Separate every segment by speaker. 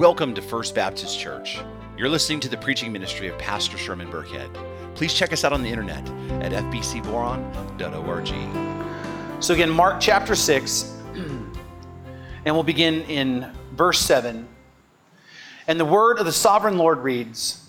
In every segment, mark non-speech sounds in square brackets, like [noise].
Speaker 1: Welcome to First Baptist Church. You're listening to the preaching ministry of Pastor Sherman Burkhead. Please check us out on the internet at fbcboron.org.
Speaker 2: So, again, Mark chapter 6, [clears throat] and we'll begin in verse 7. And the word of the sovereign Lord reads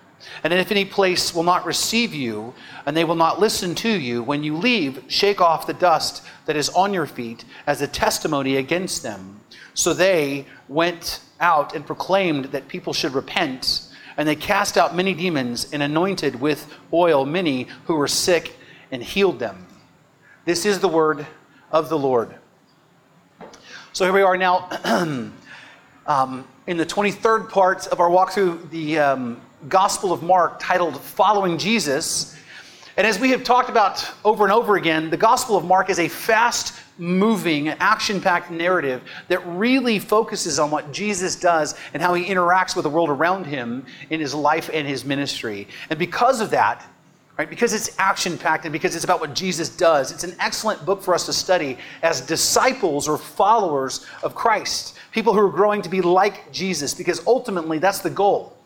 Speaker 2: And if any place will not receive you, and they will not listen to you, when you leave, shake off the dust that is on your feet as a testimony against them. So they went out and proclaimed that people should repent. And they cast out many demons and anointed with oil many who were sick and healed them. This is the word of the Lord. So here we are now [clears throat] um, in the 23rd part of our walk through the um, Gospel of Mark titled Following Jesus. And as we have talked about over and over again, the Gospel of Mark is a fast moving, action packed narrative that really focuses on what Jesus does and how he interacts with the world around him in his life and his ministry. And because of that, right, because it's action packed and because it's about what Jesus does, it's an excellent book for us to study as disciples or followers of Christ, people who are growing to be like Jesus, because ultimately that's the goal.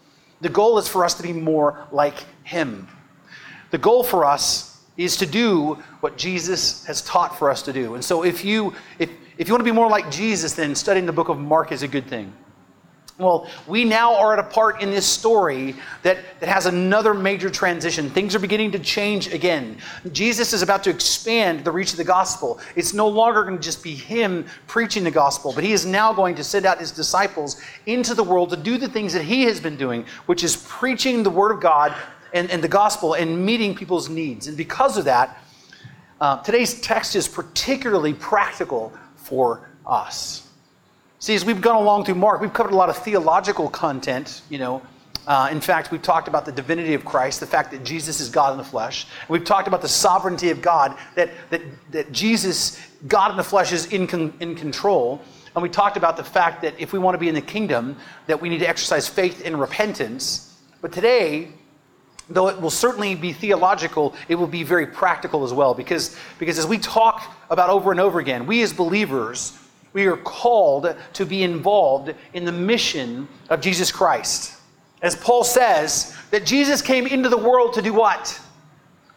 Speaker 2: The goal is for us to be more like him. The goal for us is to do what Jesus has taught for us to do. And so if you if, if you want to be more like Jesus, then studying the book of Mark is a good thing. Well, we now are at a part in this story that, that has another major transition. Things are beginning to change again. Jesus is about to expand the reach of the gospel. It's no longer going to just be him preaching the gospel, but he is now going to send out his disciples into the world to do the things that he has been doing, which is preaching the word of God and, and the gospel and meeting people's needs. And because of that, uh, today's text is particularly practical for us. See, as we've gone along through Mark, we've covered a lot of theological content, you know. Uh, in fact, we've talked about the divinity of Christ, the fact that Jesus is God in the flesh. We've talked about the sovereignty of God, that, that, that Jesus, God in the flesh, is in, con- in control. And we talked about the fact that if we want to be in the kingdom, that we need to exercise faith and repentance. But today, though it will certainly be theological, it will be very practical as well. Because, because as we talk about over and over again, we as believers, we are called to be involved in the mission of Jesus Christ. As Paul says, that Jesus came into the world to do what?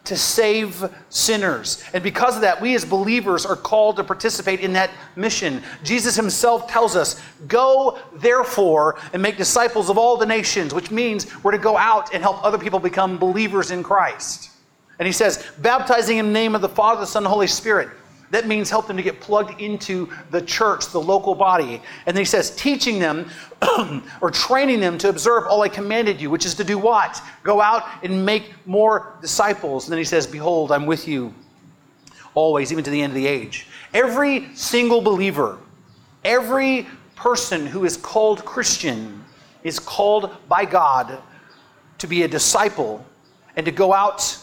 Speaker 2: To save sinners. And because of that, we as believers are called to participate in that mission. Jesus himself tells us, Go therefore and make disciples of all the nations, which means we're to go out and help other people become believers in Christ. And he says, baptizing in the name of the Father, the Son, and the Holy Spirit. That means help them to get plugged into the church, the local body. And then he says, teaching them [clears throat] or training them to observe all I commanded you, which is to do what? Go out and make more disciples. And then he says, Behold, I'm with you always, even to the end of the age. Every single believer, every person who is called Christian is called by God to be a disciple and to go out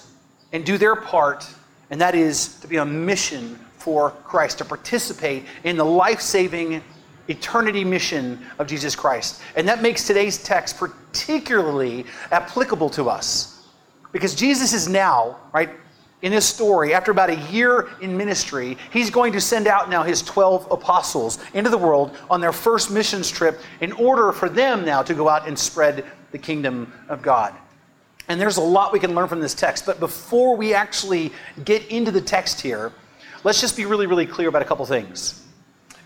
Speaker 2: and do their part, and that is to be on mission for Christ, to participate in the life saving eternity mission of Jesus Christ. And that makes today's text particularly applicable to us because Jesus is now, right, in this story, after about a year in ministry, he's going to send out now his 12 apostles into the world on their first missions trip in order for them now to go out and spread the kingdom of God. And there's a lot we can learn from this text, but before we actually get into the text here, let's just be really, really clear about a couple things.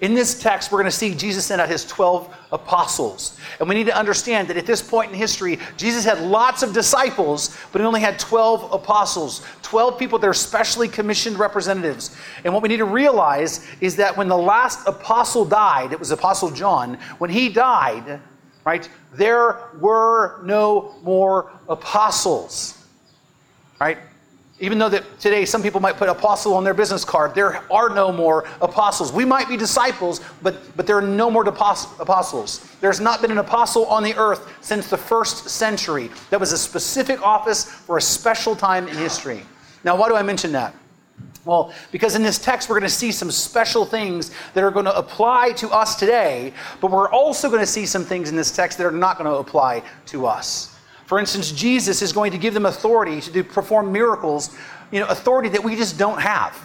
Speaker 2: In this text, we're going to see Jesus send out his 12 apostles. And we need to understand that at this point in history, Jesus had lots of disciples, but he only had 12 apostles, 12 people that are specially commissioned representatives. And what we need to realize is that when the last apostle died, it was Apostle John, when he died, right, there were no more apostles. Right? Even though that today some people might put apostle on their business card, there are no more apostles. We might be disciples, but, but there are no more apostles. There's not been an apostle on the earth since the first century. That was a specific office for a special time in history. Now, why do I mention that? Well, because in this text, we're going to see some special things that are going to apply to us today, but we're also going to see some things in this text that are not going to apply to us. For instance, Jesus is going to give them authority to do, perform miracles, you know, authority that we just don't have.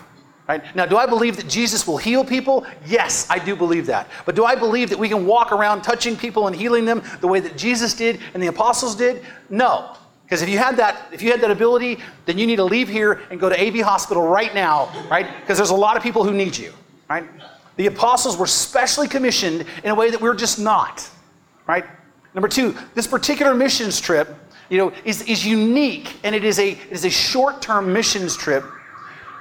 Speaker 2: Right? Now, do I believe that Jesus will heal people? Yes, I do believe that. But do I believe that we can walk around touching people and healing them the way that Jesus did and the apostles did? No. Because if you had that, if you had that ability, then you need to leave here and go to AV Hospital right now, right? Because there's a lot of people who need you, right? The apostles were specially commissioned in a way that we're just not, right? Number two, this particular missions trip, you know, is, is unique and it is a, it is a short-term missions trip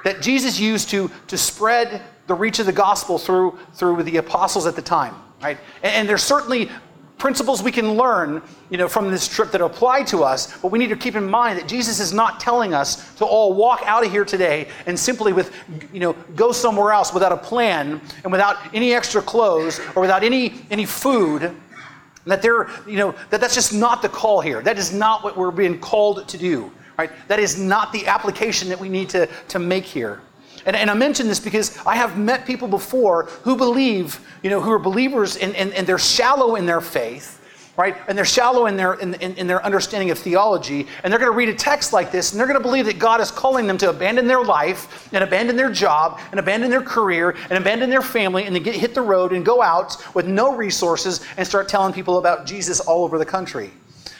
Speaker 2: that Jesus used to, to spread the reach of the gospel through, through the apostles at the time. Right? And, and there's certainly principles we can learn you know, from this trip that apply to us, but we need to keep in mind that Jesus is not telling us to all walk out of here today and simply with, you know, go somewhere else without a plan and without any extra clothes or without any, any food that they're, you know, that that's just not the call here. That is not what we're being called to do. Right? That is not the application that we need to, to make here. And, and I mention this because I have met people before who believe, you know, who are believers and, and, and they're shallow in their faith right? And they're shallow in their, in, in, in, their understanding of theology, and they're going to read a text like this, and they're going to believe that God is calling them to abandon their life, and abandon their job, and abandon their career, and abandon their family, and then get, hit the road and go out with no resources and start telling people about Jesus all over the country.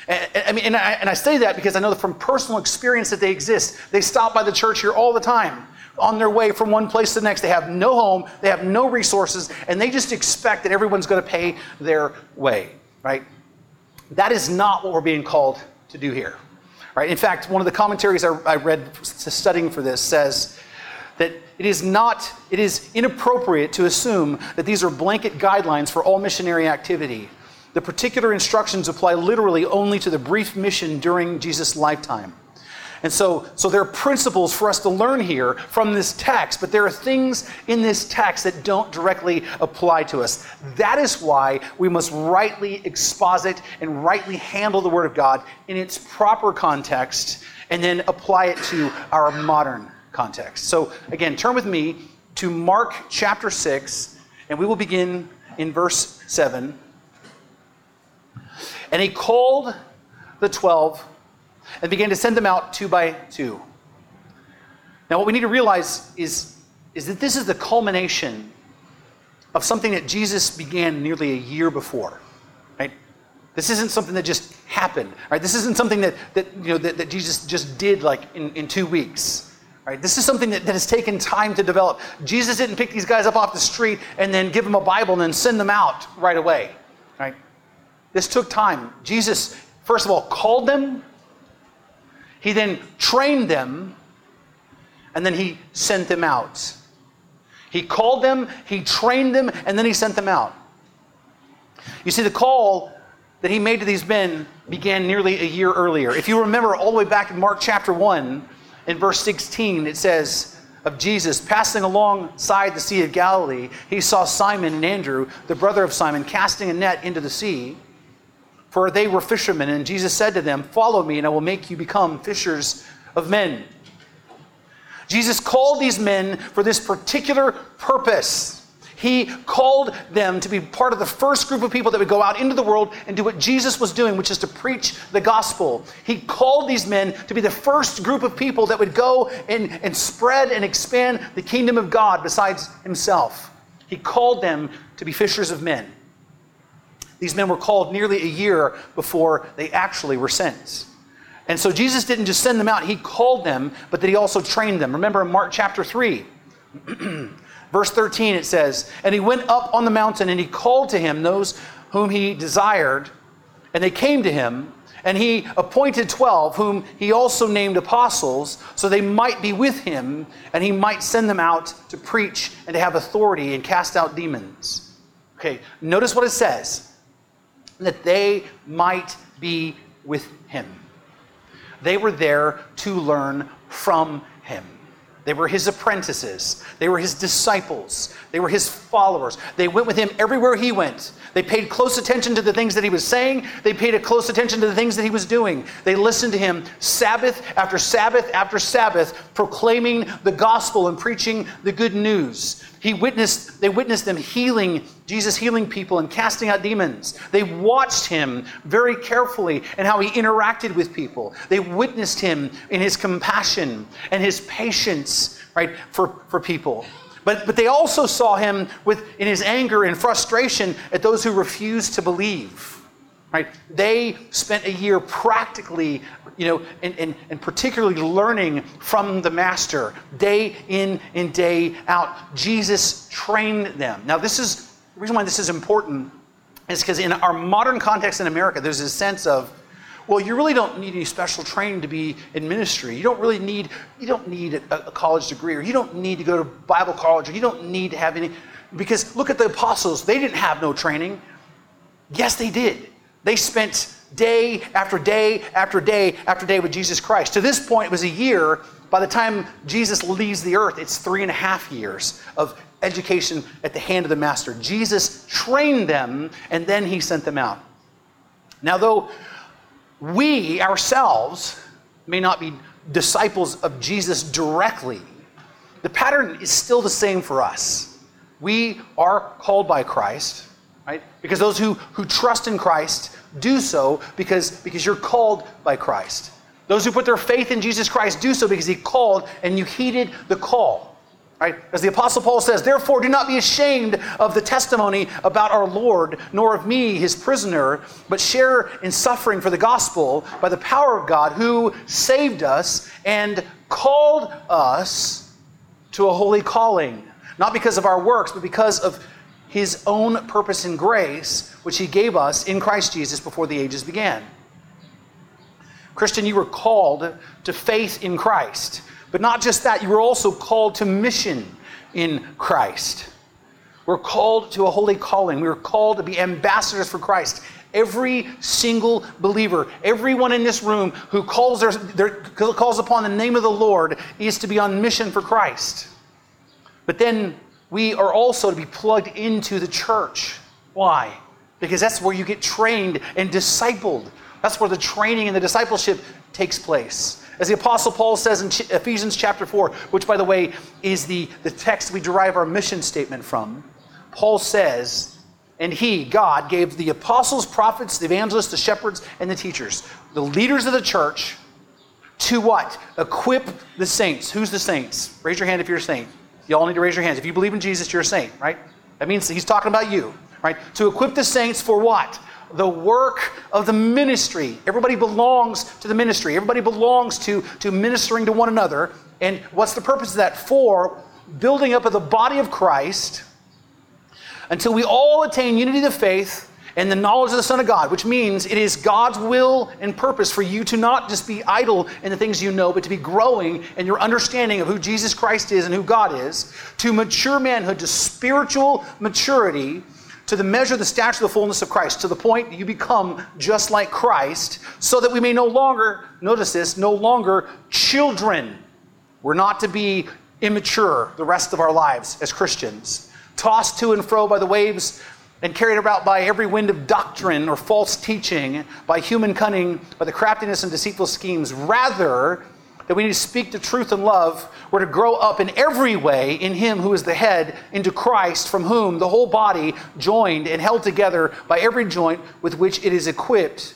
Speaker 2: And, I mean, and I, and I say that because I know from personal experience that they exist. They stop by the church here all the time on their way from one place to the next. They have no home, they have no resources, and they just expect that everyone's going to pay their way, right? That is not what we're being called to do here. Right? In fact, one of the commentaries I, read studying for this says that it is not, it is inappropriate to assume that these are blanket guidelines for all missionary activity. The particular instructions apply literally only to the brief mission during Jesus' lifetime. And so, so there are principles for us to learn here from this text, but there are things in this text that don't directly apply to us. That is why we must rightly exposit and rightly handle the Word of God in its proper context and then apply it to our modern context. So, again, turn with me to Mark chapter 6, and we will begin in verse 7. And he called the twelve and began to send them out two by two. Now, what we need to realize is, is that this is the culmination of something that Jesus began nearly a year before. Right? This isn't something that just happened. Right? This isn't something that, that, you know, that, that Jesus just did like in, in two weeks. Right? This is something that, that has taken time to develop. Jesus didn't pick these guys up off the street and then give them a Bible and then send them out right away. Right? This took time. Jesus, first of all, called them he then trained them, and then he sent them out. He called them, he trained them, and then he sent them out. You see, the call that he made to these men began nearly a year earlier. If you remember all the way back in Mark chapter 1, in verse 16, it says of Jesus passing alongside the Sea of Galilee, he saw Simon and Andrew, the brother of Simon, casting a net into the sea for they were fishermen. And Jesus said to them, Follow me, and I will make you become fishers of men. Jesus called these men for this particular purpose. He called them to be part of the first group of people that would go out into the world and do what Jesus was doing, which is to preach the gospel. He called these men to be the first group of people that would go and, and spread and expand the kingdom of God besides himself. He called them to be fishers of men. These men were called nearly a year before they actually were sent. And so Jesus didn't just send them out, he called them, but that he also trained them. Remember in Mark chapter 3, [clears throat] verse 13, it says, And he went up on the mountain and he called to him those whom he desired, and they came to him. And he appointed 12, whom he also named apostles, so they might be with him, and he might send them out to preach and to have authority and cast out demons. Okay, notice what it says that they might be with him. They were there to learn from him. They were his apprentices. They were his disciples. They were his followers. They went with him everywhere he went. They paid close attention to the things that he was saying. They paid a close attention to the things that he was doing. They listened to him Sabbath after Sabbath after Sabbath, proclaiming the gospel and preaching the good news. He witnessed, they witnessed them healing, Jesus healing people and casting out demons. They watched him very carefully and how he interacted with people. They witnessed him in his compassion and his patience, right, for, for people. But, but they also saw him with, in his anger and frustration at those who refused to believe. Right? They spent a year practically, you know, and, and, and particularly learning from the master day in and day out. Jesus trained them. Now, this is the reason why this is important is because in our modern context in America, there's this sense of, well, you really don't need any special training to be in ministry. You don't really need you don't need a, a college degree, or you don't need to go to Bible college, or you don't need to have any. Because look at the apostles; they didn't have no training. Yes, they did. They spent day after day after day after day with Jesus Christ. To this point, it was a year. By the time Jesus leaves the earth, it's three and a half years of education at the hand of the Master. Jesus trained them, and then he sent them out. Now, though we ourselves may not be disciples of Jesus directly, the pattern is still the same for us. We are called by Christ, right? Because those who, who trust in Christ do so because, because you're called by Christ. Those who put their faith in Jesus Christ do so because he called and you heeded the call. Right? As the Apostle Paul says, therefore do not be ashamed of the testimony about our Lord, nor of me, his prisoner, but share in suffering for the gospel by the power of God who saved us and called us to a holy calling. Not because of our works, but because of his own purpose and grace, which he gave us in Christ Jesus before the ages began. Christian, you were called to faith in Christ. But not just that, you were also called to mission in Christ. We're called to a holy calling. We are called to be ambassadors for Christ. Every single believer, everyone in this room who calls, their, their, calls upon the name of the Lord is to be on mission for Christ. But then we are also to be plugged into the church. Why? Because that's where you get trained and discipled. That's where the training and the discipleship takes place. As the Apostle Paul says in Ephesians chapter 4, which, by the way, is the, the text we derive our mission statement from, Paul says, And he, God, gave the apostles, prophets, the evangelists, the shepherds, and the teachers, the leaders of the church, to what? Equip the saints. Who's the saints? Raise your hand if you're a saint. You all need to raise your hands. If you believe in Jesus, you're a saint, right? That means he's talking about you, right? To equip the saints for what? the work of the ministry. Everybody belongs to the ministry. Everybody belongs to, to ministering to one another. And what's the purpose of that? For building up of the body of Christ until we all attain unity of faith and the knowledge of the Son of God, which means it is God's will and purpose for you to not just be idle in the things you know, but to be growing in your understanding of who Jesus Christ is and who God is, to mature manhood, to spiritual maturity to the measure, the stature, the fullness of Christ, to the point that you become just like Christ, so that we may no longer, notice this, no longer children. We're not to be immature the rest of our lives as Christians, tossed to and fro by the waves and carried about by every wind of doctrine or false teaching, by human cunning, by the craftiness and deceitful schemes. Rather, that we need to speak the truth in love. We're to grow up in every way in Him who is the head, into Christ, from whom the whole body, joined and held together by every joint with which it is equipped,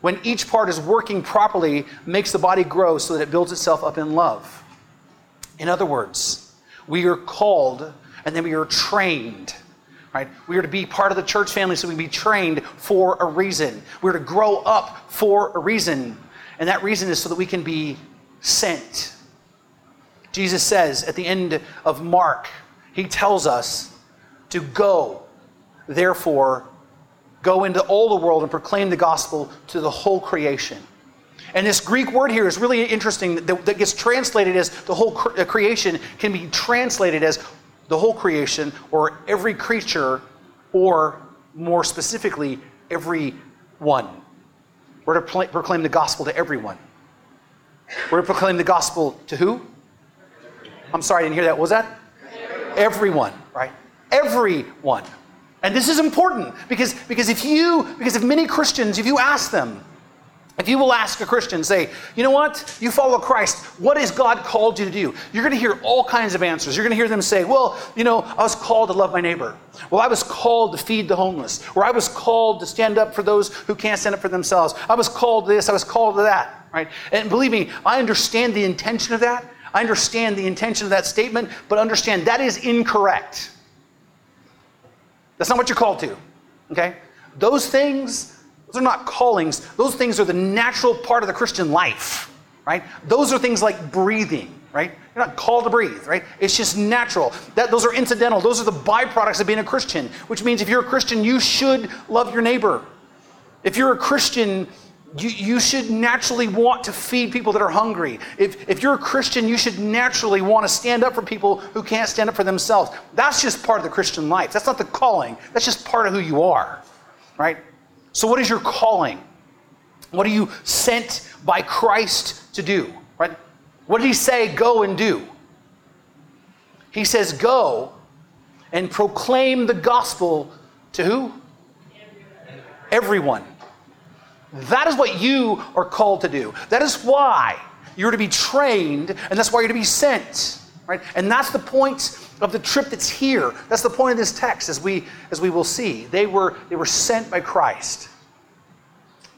Speaker 2: when each part is working properly, makes the body grow so that it builds itself up in love. In other words, we are called and then we are trained. Right? We are to be part of the church family so we can be trained for a reason. We're to grow up for a reason. And that reason is so that we can be sent. Jesus says at the end of Mark, he tells us to go, therefore, go into all the world and proclaim the gospel to the whole creation. And this Greek word here is really interesting that, that gets translated as the whole cre- uh, creation, can be translated as the whole creation or every creature, or more specifically, every one. We're to pl- proclaim the gospel to everyone. We're to proclaim the gospel to who? I'm sorry, I didn't hear that. What was that? Everyone, right? Everyone. And this is important because, because if you, because if many Christians, if you ask them, if you will ask a Christian, say, you know what? You follow Christ. What has God called you to do? You're going to hear all kinds of answers. You're going to hear them say, well, you know, I was called to love my neighbor. Well, I was called to feed the homeless. Or I was called to stand up for those who can't stand up for themselves. I was called to this. I was called to that. Right? And believe me, I understand the intention of that. I understand the intention of that statement, but understand that is incorrect. That's not what you're called to. Okay? Those things those are not callings. Those things are the natural part of the Christian life, right? Those are things like breathing, right? You're not called to breathe, right? It's just natural. That those are incidental. Those are the byproducts of being a Christian, which means if you're a Christian, you should love your neighbor. If you're a Christian, you, you should naturally want to feed people that are hungry. If, if you're a Christian, you should naturally want to stand up for people who can't stand up for themselves. That's just part of the Christian life. That's not the calling. That's just part of who you are, right? So, what is your calling? What are you sent by Christ to do? Right? What did he say, go and do? He says, go and proclaim the gospel to who? Everyone. That is what you are called to do. That is why you're to be trained, and that's why you're to be sent. Right? And that's the point of the trip that's here. That's the point of this text, as we as we will see. They were they were sent by Christ.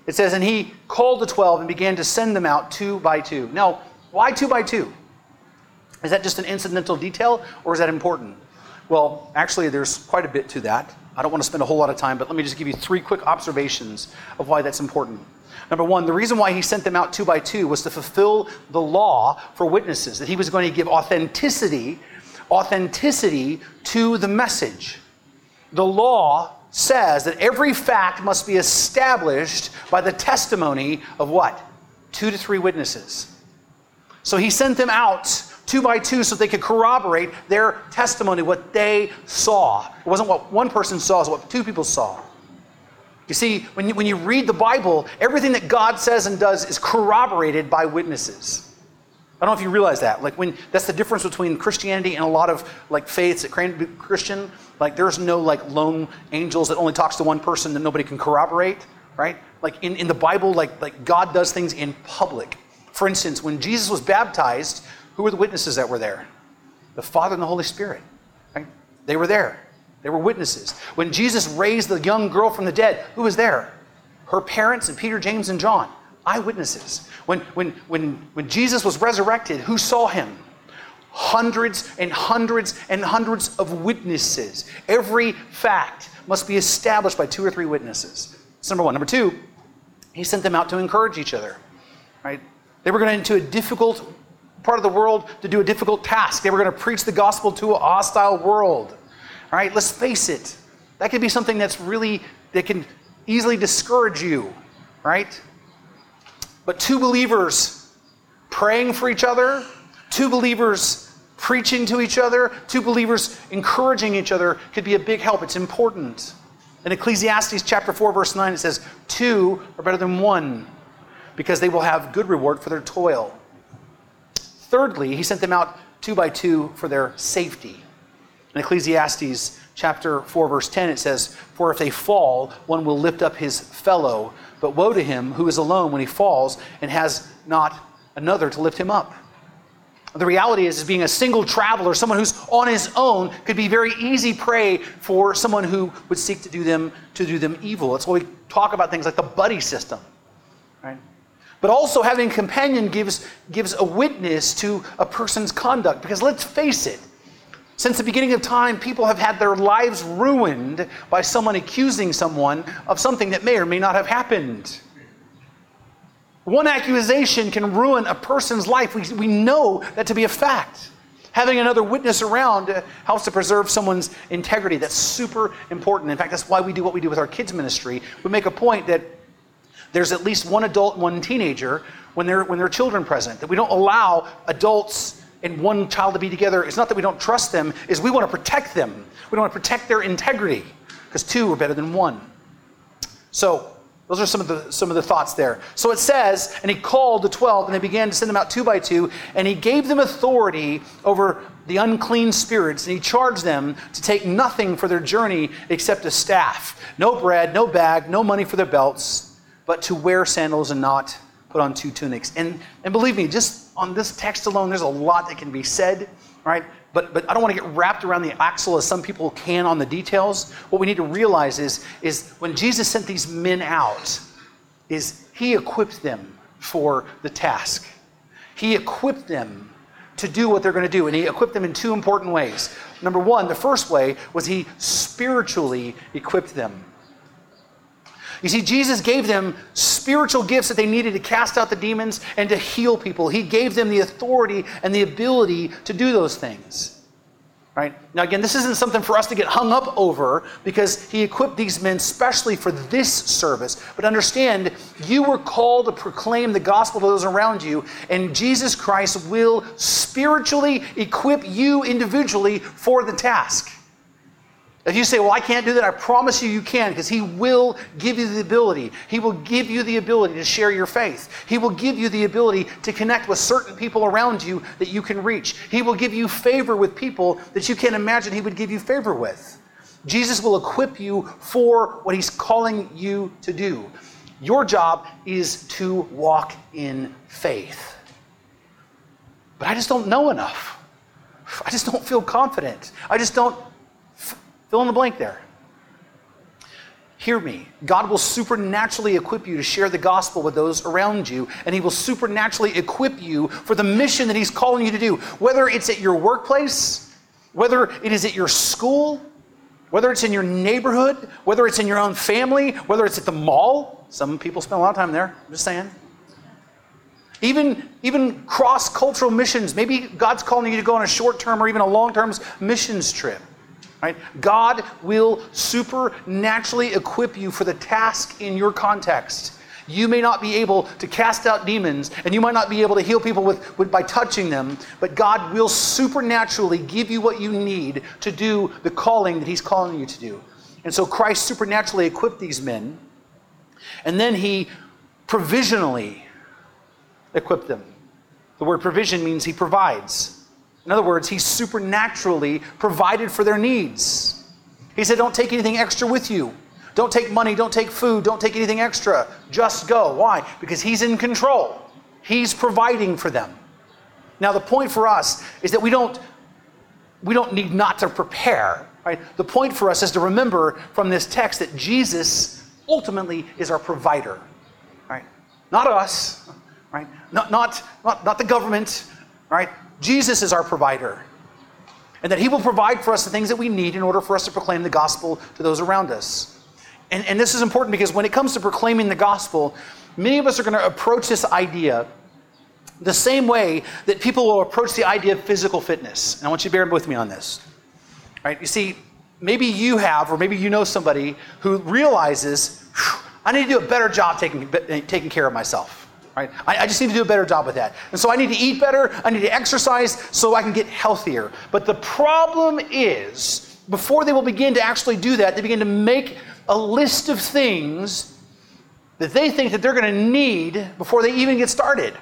Speaker 2: It says, and he called the twelve and began to send them out two by two. Now, why two by two? Is that just an incidental detail, or is that important? Well, actually, there's quite a bit to that. I don't want to spend a whole lot of time, but let me just give you three quick observations of why that's important. Number one, the reason why he sent them out two by two was to fulfill the law for witnesses, that he was going to give authenticity, authenticity to the message. The law says that every fact must be established by the testimony of what? Two to three witnesses. So he sent them out two by two so they could corroborate their testimony, what they saw. It wasn't what one person saw, it was what two people saw. You see, when you, when you read the Bible, everything that God says and does is corroborated by witnesses. I don't know if you realize that. Like when that's the difference between Christianity and a lot of like faiths that claim Christian. Like there's no like lone angels that only talks to one person that nobody can corroborate, right? Like in, in the Bible, like like God does things in public. For instance, when Jesus was baptized, who were the witnesses that were there? The Father and the Holy Spirit. Right? They were there. They were witnesses. When Jesus raised the young girl from the dead, who was there? Her parents and Peter, James, and John. Eyewitnesses. When, when, when, when Jesus was resurrected, who saw him? Hundreds and hundreds and hundreds of witnesses. Every fact must be established by two or three witnesses. That's number one. Number two, he sent them out to encourage each other. Right? They were going into a difficult part of the world to do a difficult task. They were going to preach the gospel to a hostile world. All right, let's face it. That could be something that's really, that can easily discourage you, right? But two believers praying for each other, two believers preaching to each other, two believers encouraging each other could be a big help. It's important. In Ecclesiastes chapter 4, verse 9, it says, Two are better than one because they will have good reward for their toil. Thirdly, he sent them out two by two for their safety. In Ecclesiastes chapter 4, verse 10, it says, For if they fall, one will lift up his fellow, but woe to him who is alone when he falls and has not another to lift him up. The reality is, is being a single traveler, someone who's on his own, could be very easy prey for someone who would seek to do them to do them evil. That's why we talk about things like the buddy system, right? But also having a companion gives gives a witness to a person's conduct. Because let's face it, since the beginning of time, people have had their lives ruined by someone accusing someone of something that may or may not have happened. One accusation can ruin a person's life. We, we know that to be a fact. Having another witness around uh, helps to preserve someone's integrity. That's super important. In fact, that's why we do what we do with our kids' ministry. We make a point that there's at least one adult one teenager when there, when there are children present, that we don't allow adults and one child to be together, it's not that we don't trust them, is we want to protect them. We want to protect their integrity because two are better than one. So, Those are some of the some of the thoughts there. So it says, and he called the twelve, and they began to send them out two by two, and he gave them authority over the unclean spirits, and he charged them to take nothing for their journey except a staff, no bread, no bag, no money for their belts, but to wear sandals and not put on two tunics. And and believe me, just on this text alone, there's a lot that can be said, right? But, but I don't want to get wrapped around the axle as some people can on the details. What we need to realize is, is when Jesus sent these men out, is he equipped them for the task. He equipped them to do what they're going to do. And he equipped them in two important ways. Number one, the first way was he spiritually equipped them. You see, Jesus gave them spiritual gifts that they needed to cast out the demons and to heal people. He gave them the authority and the ability to do those things. Right? Now, again, this isn't something for us to get hung up over because he equipped these men specially for this service. But understand, you were called to proclaim the gospel to those around you, and Jesus Christ will spiritually equip you individually for the task. If you say, Well, I can't do that, I promise you you can, because He will give you the ability. He will give you the ability to share your faith. He will give you the ability to connect with certain people around you that you can reach. He will give you favor with people that you can't imagine He would give you favor with. Jesus will equip you for what He's calling you to do. Your job is to walk in faith. But I just don't know enough. I just don't feel confident. I just don't Fill in the blank there. Hear me. God will supernaturally equip you to share the gospel with those around you, and He will supernaturally equip you for the mission that He's calling you to do. Whether it's at your workplace, whether it is at your school, whether it's in your neighborhood, whether it's in your own family, whether it's at the mall. Some people spend a lot of time there, I'm just saying. Even, even cross cultural missions. Maybe God's calling you to go on a short term or even a long term missions trip. Right? God will supernaturally equip you for the task in your context. You may not be able to cast out demons, and you might not be able to heal people with, with, by touching them, but God will supernaturally give you what you need to do the calling that He's calling you to do. And so Christ supernaturally equipped these men, and then He provisionally equipped them. The word provision means He provides. In other words, he supernaturally provided for their needs. He said, Don't take anything extra with you. Don't take money, don't take food, don't take anything extra. Just go. Why? Because he's in control. He's providing for them. Now the point for us is that we don't we don't need not to prepare, right? The point for us is to remember from this text that Jesus ultimately is our provider. Right? Not us, right? Not not not, not the government, right? Jesus is our provider. And that he will provide for us the things that we need in order for us to proclaim the gospel to those around us. And, and this is important because when it comes to proclaiming the gospel, many of us are going to approach this idea the same way that people will approach the idea of physical fitness. And I want you to bear with me on this. Right? You see, maybe you have, or maybe you know somebody who realizes, I need to do a better job taking, taking care of myself. Right? I, I, just need to do a better job with that. And so I need to eat better, I need to exercise so I can get healthier. But the problem is, before they will begin to actually do that, they begin to make a list of things that they think that they're going to need before they even get started.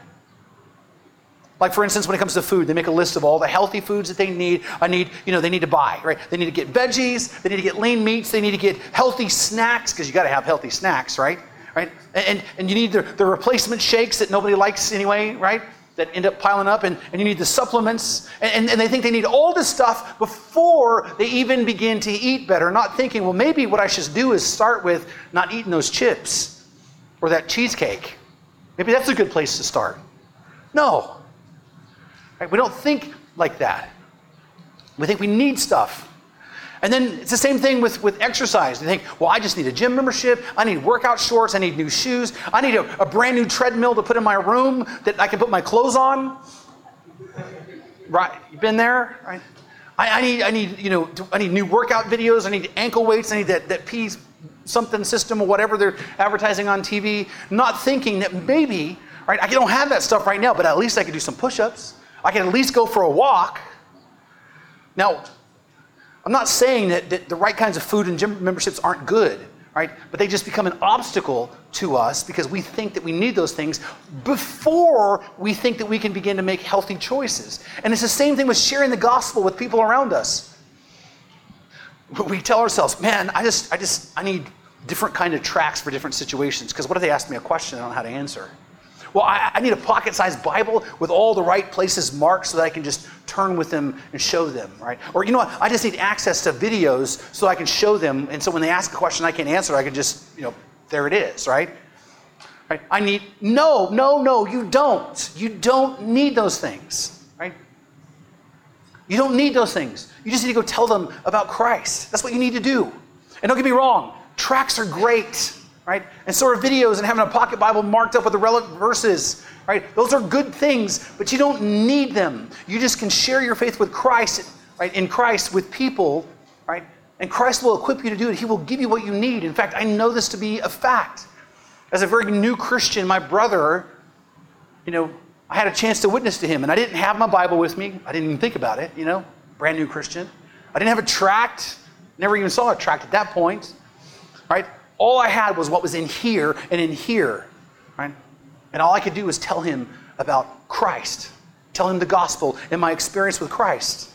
Speaker 2: Like for instance, when it comes to food, they make a list of all the healthy foods that they need. I need, you know, they need to buy, right? They need to get veggies, they need to get lean meats, they need to get healthy snacks, because you got to have healthy snacks, right? Right? And, and you need the, the replacement shakes that nobody likes anyway, right? That end up piling up, and, and you need the supplements. And, and they think they need all this stuff before they even begin to eat better, not thinking, well, maybe what I should do is start with not eating those chips or that cheesecake. Maybe that's a good place to start. No. Right? We don't think like that. We think we need stuff. And then it's the same thing with, with exercise. You think, well, I just need a gym membership. I need workout shorts. I need new shoes. I need a, a brand new treadmill to put in my room that I can put my clothes on. Right? You've been there? Right? I, I, need, I need, you know, I need new workout videos. I need ankle weights. I need that, that piece something system or whatever they're advertising on TV. Not thinking that maybe, right, I don't have that stuff right now, but at least I can do some push ups. I can at least go for a walk. Now, I'm not saying that, that the right kinds of food and gym memberships aren't good, right? But they just become an obstacle to us because we think that we need those things before we think that we can begin to make healthy choices. And it's the same thing with sharing the gospel with people around us. We tell ourselves, man, I just, I just, I need different kind of tracts for different situations. Because what if they ask me a question I don't know how to answer? Well, I, I need a pocket sized Bible with all the right places marked so that I can just turn with them and show them, right? Or, you know what? I just need access to videos so I can show them. And so when they ask a question I can't answer, I can just, you know, there it is, right? Right? I need, no, no, no, you don't. You don't need those things, right? You don't need those things. You just need to go tell them about Christ. That's what you need to do. And don't get me wrong, tracts are great right? And so are videos and having a pocket Bible marked up with the relevant verses, right? Those are good things, but you don't need them. You just can share your faith with Christ, right? In Christ with people, right? And Christ will equip you to do it. He will give you what you need. In fact, I know this to be a fact. As a very new Christian, my brother, you know, I had a chance to witness to him, and I didn't have my Bible with me. I didn't even think about it, you know, brand new Christian. I didn't have a tract, never even saw a tract at that point, right? All I had was what was in here and in here, right? And all I could do was tell him about Christ, tell him the gospel and my experience with Christ,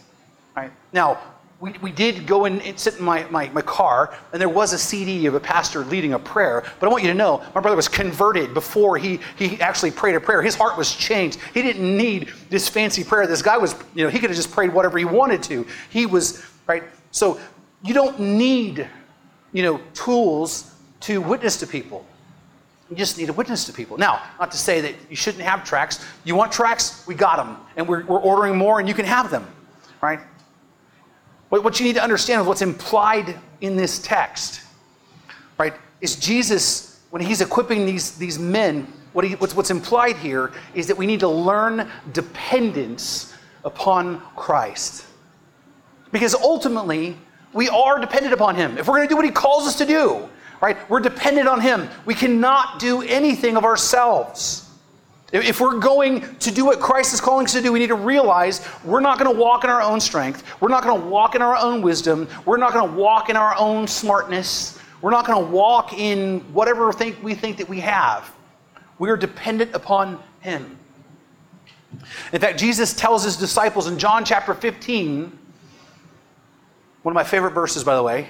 Speaker 2: right? Now, we, we did go in and sit in my, my, my car, and there was a CD of a pastor leading a prayer. But I want you to know, my brother was converted before he, he actually prayed a prayer. His heart was changed. He didn't need this fancy prayer. This guy was, you know, he could have just prayed whatever he wanted to. He was, right? So you don't need, you know, tools to witness to people. You just need to witness to people. Now, not to say that you shouldn't have tracts. You want tracts? We got them. And we're, we're ordering more, and you can have them, right? What you need to understand is what's implied in this text, right? Is Jesus, when he's equipping these, these men, what he, what's, what's implied here is that we need to learn dependence upon Christ. Because ultimately, we are dependent upon him. If we're going to do what he calls us to do, right? We're dependent on Him. We cannot do anything of ourselves. If we're going to do what Christ is calling us to do, we need to realize we're not going to walk in our own strength. We're not going to walk in our own wisdom. We're not going to walk in our own smartness. We're not going to walk in whatever think we think that we have. We are dependent upon Him. In fact, Jesus tells His disciples in John chapter 15, one of my favorite verses, by the way,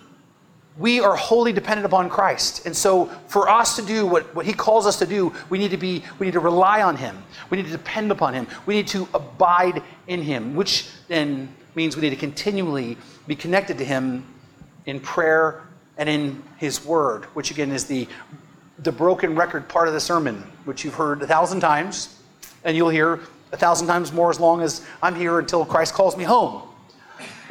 Speaker 2: we are wholly dependent upon Christ. And so for us to do what, what he calls us to do, we need to be, we need to rely on him. We need to depend upon him. We need to abide in him, which then means we need to continually be connected to him in prayer and in his word, which again is the the broken record part of the sermon, which you've heard a thousand times, and you'll hear a thousand times more as long as I'm here until Christ calls me home.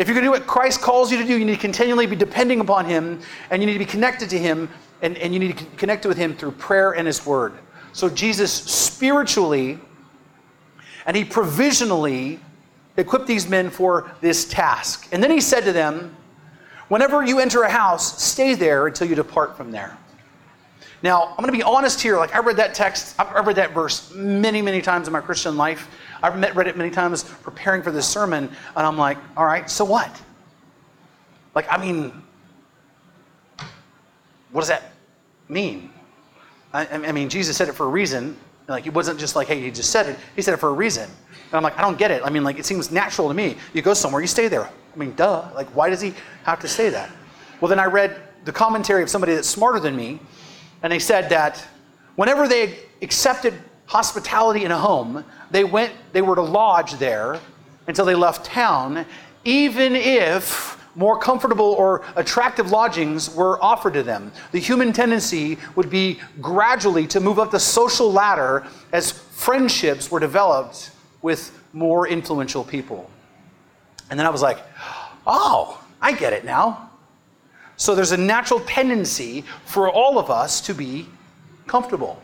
Speaker 2: If you're going to do what Christ calls you to do, you need to continually be depending upon Him and you need to be connected to Him and, and you need to connect with Him through prayer and His Word. So Jesus spiritually and He provisionally equipped these men for this task. And then He said to them, Whenever you enter a house, stay there until you depart from there. Now, I'm going to be honest here. Like, I read that text, I've read that verse many, many times in my Christian life. I've read it many times preparing for this sermon, and I'm like, all right, so what? Like, I mean, what does that mean? I, I mean, Jesus said it for a reason. Like, it wasn't just like, hey, he just said it. He said it for a reason. And I'm like, I don't get it. I mean, like, it seems natural to me. You go somewhere, you stay there. I mean, duh. Like, why does he have to say that? Well, then I read the commentary of somebody that's smarter than me, and they said that whenever they accepted hospitality in a home, they went, they were to lodge there until they left town, even if more comfortable or attractive lodgings were offered to them. The human tendency would be gradually to move up the social ladder as friendships were developed with more influential people. And then I was like, oh, I get it now. So there's a natural tendency for all of us to be comfortable.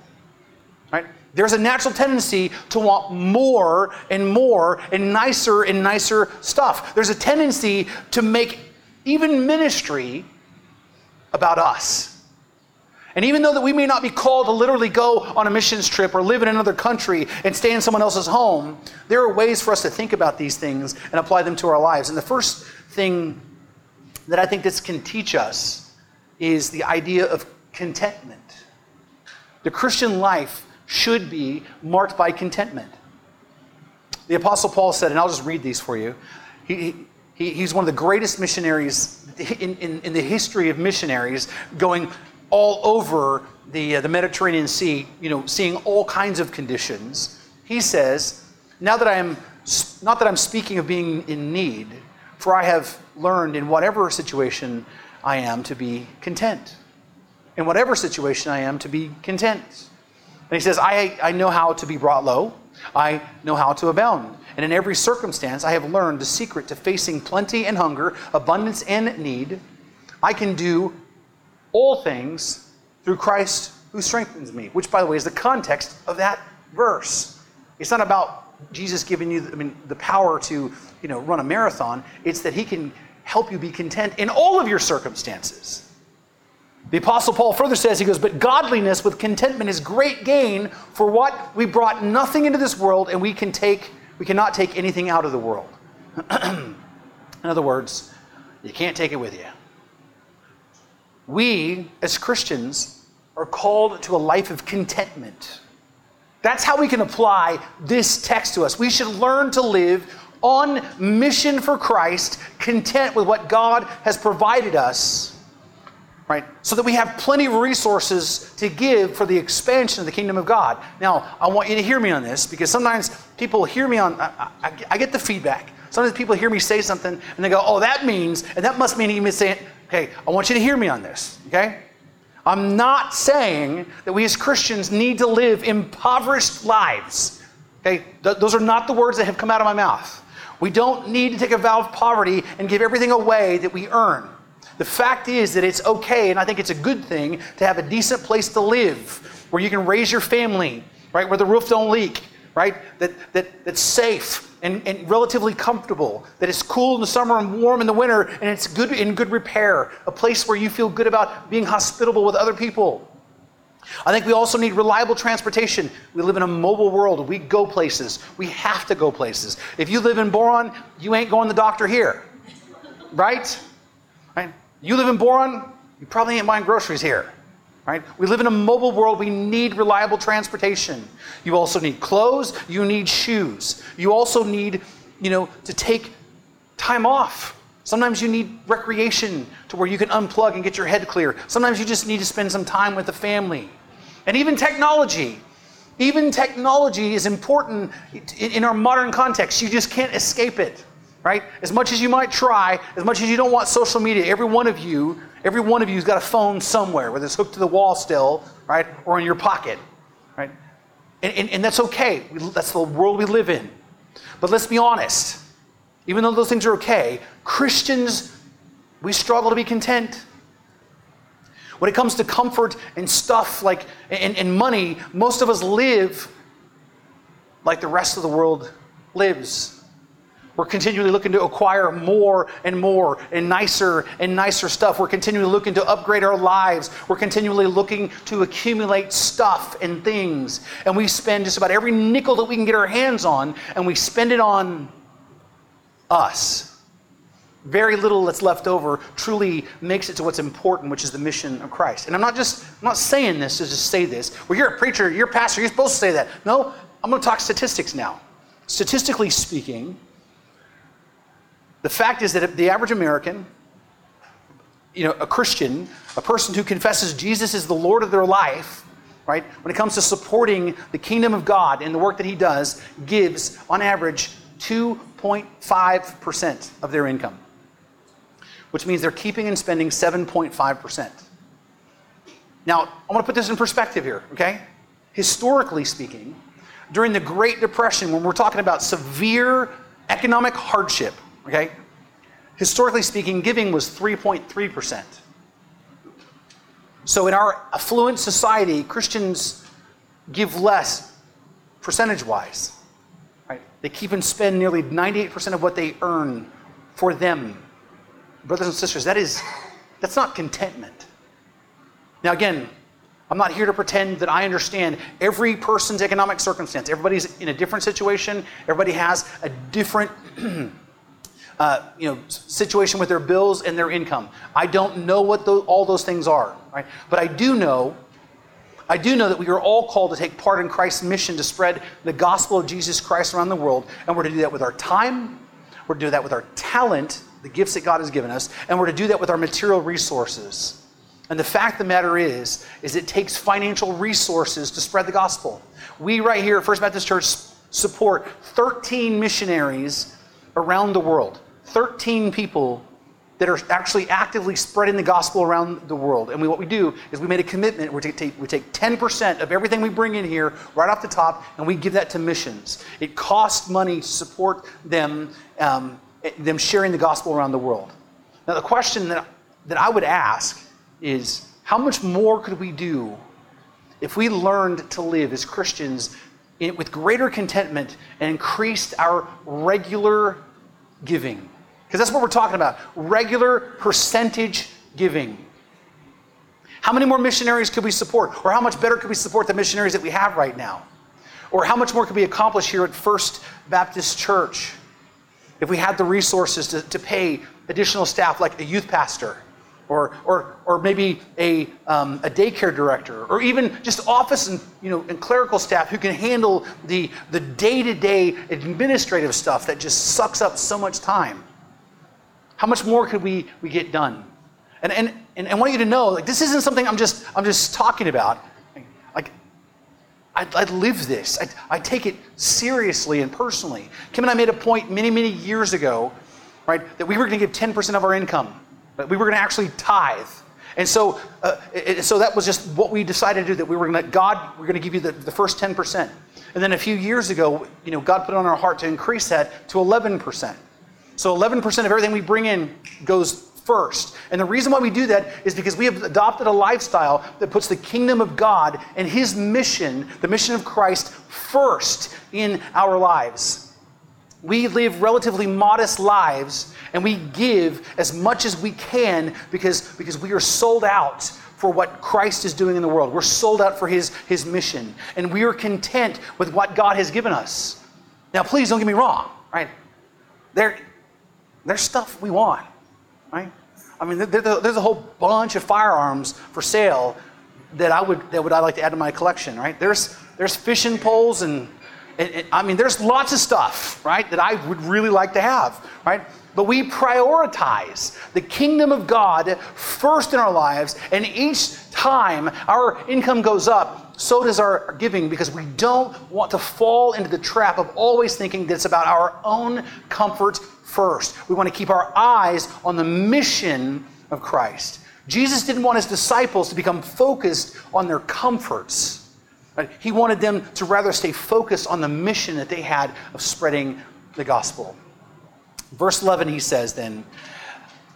Speaker 2: There's a natural tendency to want more and more and nicer and nicer stuff. There's a tendency to make even ministry about us. And even though that we may not be called to literally go on a missions trip or live in another country and stay in someone else's home, there are ways for us to think about these things and apply them to our lives. And the first thing that I think this can teach us is the idea of contentment. The Christian life should be marked by contentment. The Apostle Paul said, and I'll just read these for you. He, he, he's one of the greatest missionaries in, in, in the history of missionaries, going all over the, uh, the Mediterranean Sea, you know, seeing all kinds of conditions, he says, now that I am, not that I'm speaking of being in need, for I have learned in whatever situation I am to be content. In whatever situation I am to be content. And he says, I, I know how to be brought low. I know how to abound. And in every circumstance, I have learned the secret to facing plenty and hunger, abundance and need. I can do all things through Christ who strengthens me, which, by the way, is the context of that verse. It's not about Jesus giving you, I mean, the power to, you know, run a marathon. It's that He can help you be content in all of your circumstances. The Apostle Paul further says, he goes, But godliness with contentment is great gain, for what? We brought nothing into this world, and we can take, we cannot take anything out of the world. [clears throat] in other words, you can't take it with you we as Christians are called to a life of contentment. That's how we can apply this text to us. We should learn to live on mission for Christ, content with what God has provided us, right? So that we have plenty of resources to give for the expansion of the kingdom of God. Now, I want you to hear me on this because sometimes people hear me on, I, I, I get the feedback. Sometimes people hear me say something and they go, oh, that means, and that must mean he means saying, Okay, I want you to hear me on this, okay? I'm not saying that we as Christians need to live impoverished lives. Okay? Th- those are not the words that have come out of my mouth. We don't need to take a vow of poverty and give everything away that we earn. The fact is that it's okay, and I think it's a good thing, to have a decent place to live where you can raise your family, right? Where the roof don't leak, right? That, that, that's safe, and, and relatively comfortable, that it's cool in the summer and warm in the winter, and it's good in good repair, a place where you feel good about being hospitable with other people. I think we also need reliable transportation. We live in a mobile world. We go places. We have to go places. If you live in Boron, you ain't going to the doctor here. Right? Right? You live in Boron, you probably ain't buying groceries here. Right? We live in a mobile world. We need reliable transportation. You also need clothes. You need shoes. You also need, you know, to take time off. Sometimes you need recreation to where you can unplug and get your head clear. Sometimes you just need to spend some time with the family. And even technology. Even technology is important in our modern context. You just can't escape it, right? As much as you might try, as much as you don't want social media, every one of you Every one of you's got a phone somewhere, whether it's hooked to the wall still, right, or in your pocket, right? And, and, and that's okay. We, that's the world we live in. But let's be honest. Even though those things are okay, Christians, we struggle to be content. When it comes to comfort and stuff like and, and money, most of us live like the rest of the world lives. We're continually looking to acquire more and more and nicer and nicer stuff. We're continually looking to upgrade our lives. We're continually looking to accumulate stuff and things. And we spend just about every nickel that we can get our hands on, and we spend it on us. Very little that's left over truly makes it to what's important, which is the mission of Christ. And I'm not just I'm not saying this to just say this. Well, you're a preacher, you're a pastor, you're supposed to say that. No, I'm going to talk statistics now. Statistically speaking, the fact is that the average American, you know, a Christian, a person who confesses Jesus is the Lord of their life, right, when it comes to supporting the kingdom of God and the work that he does, gives on average 2.5% of their income, which means they're keeping and spending 7.5%. Now, I want to put this in perspective here, okay? Historically speaking, during the Great Depression, when we're talking about severe economic hardship, Okay? Historically speaking, giving was 3.3%. So in our affluent society, Christians give less percentage wise. Right? They keep and spend nearly 98% of what they earn for them. Brothers and sisters, that is that's not contentment. Now again, I'm not here to pretend that I understand every person's economic circumstance. Everybody's in a different situation. Everybody has a different [clears throat] uh, you know, situation with their bills and their income. I don't know what the, all those things are, right? But I do know, I do know that we are all called to take part in Christ's mission to spread the gospel of Jesus Christ around the world, and we're to do that with our time, we're to do that with our talent, the gifts that God has given us, and we're to do that with our material resources. And the fact of the matter is, is it takes financial resources to spread the gospel. We right here at First Baptist Church support 13 missionaries around the world. 13 people that are actually actively spreading the gospel around the world. And we, what we do is we made a commitment. We take, we take 10% of everything we bring in here right off the top, and we give that to missions. It costs money to support them, um, them sharing the gospel around the world. Now, the question that, that I would ask is how much more could we do if we learned to live as Christians in, with greater contentment and increased our regular giving? Because that's what we're talking about regular percentage giving. How many more missionaries could we support? Or how much better could we support the missionaries that we have right now? Or how much more could we accomplish here at First Baptist Church if we had the resources to, to pay additional staff like a youth pastor or, or, or maybe a, um, a daycare director, or even just office and, you know, and clerical staff who can handle the, the day-to-day administrative stuff that just sucks up so much time. How much more could we, we get done? And, and, and I want you to know, like, this isn't something I'm just, I'm just talking about. Like, I, I live this. I, I take it seriously and personally. Kim and I made a point many, many years ago, right, that we were going to give 10% of our income. But we were going to actually tithe. And so, uh, it, so that was just what we decided to do. That we were going to God, we're going to give you the, the first ten percent. And then a few years ago, you know, God put on our heart to increase that to eleven percent. So 11% of everything we bring in goes first. And the reason why we do that is because we have adopted a lifestyle that puts the kingdom of God and his mission, the mission of Christ, first in our lives. We live relatively modest lives and we give as much as we can because, because we are sold out for what Christ is doing in the world. We're sold out for his, his mission. And we are content with what God has given us. Now, please don't get me wrong, right? There, there's stuff we want, right? I mean, there's a whole bunch of firearms for sale that I would that would I like to add to my collection, right? There's there's fishing poles and, and, and I mean, there's lots of stuff, right, that I would really like to have, right? But we prioritize the kingdom of God first in our lives, and each time our income goes up, so does our giving because we don't want to fall into the trap of always thinking that it's about our own comfort first. We want to keep our eyes on the mission of Christ. Jesus didn't want his disciples to become focused on their comforts. He wanted them to rather stay focused on the mission that they had of spreading the gospel. Verse 11, he says then,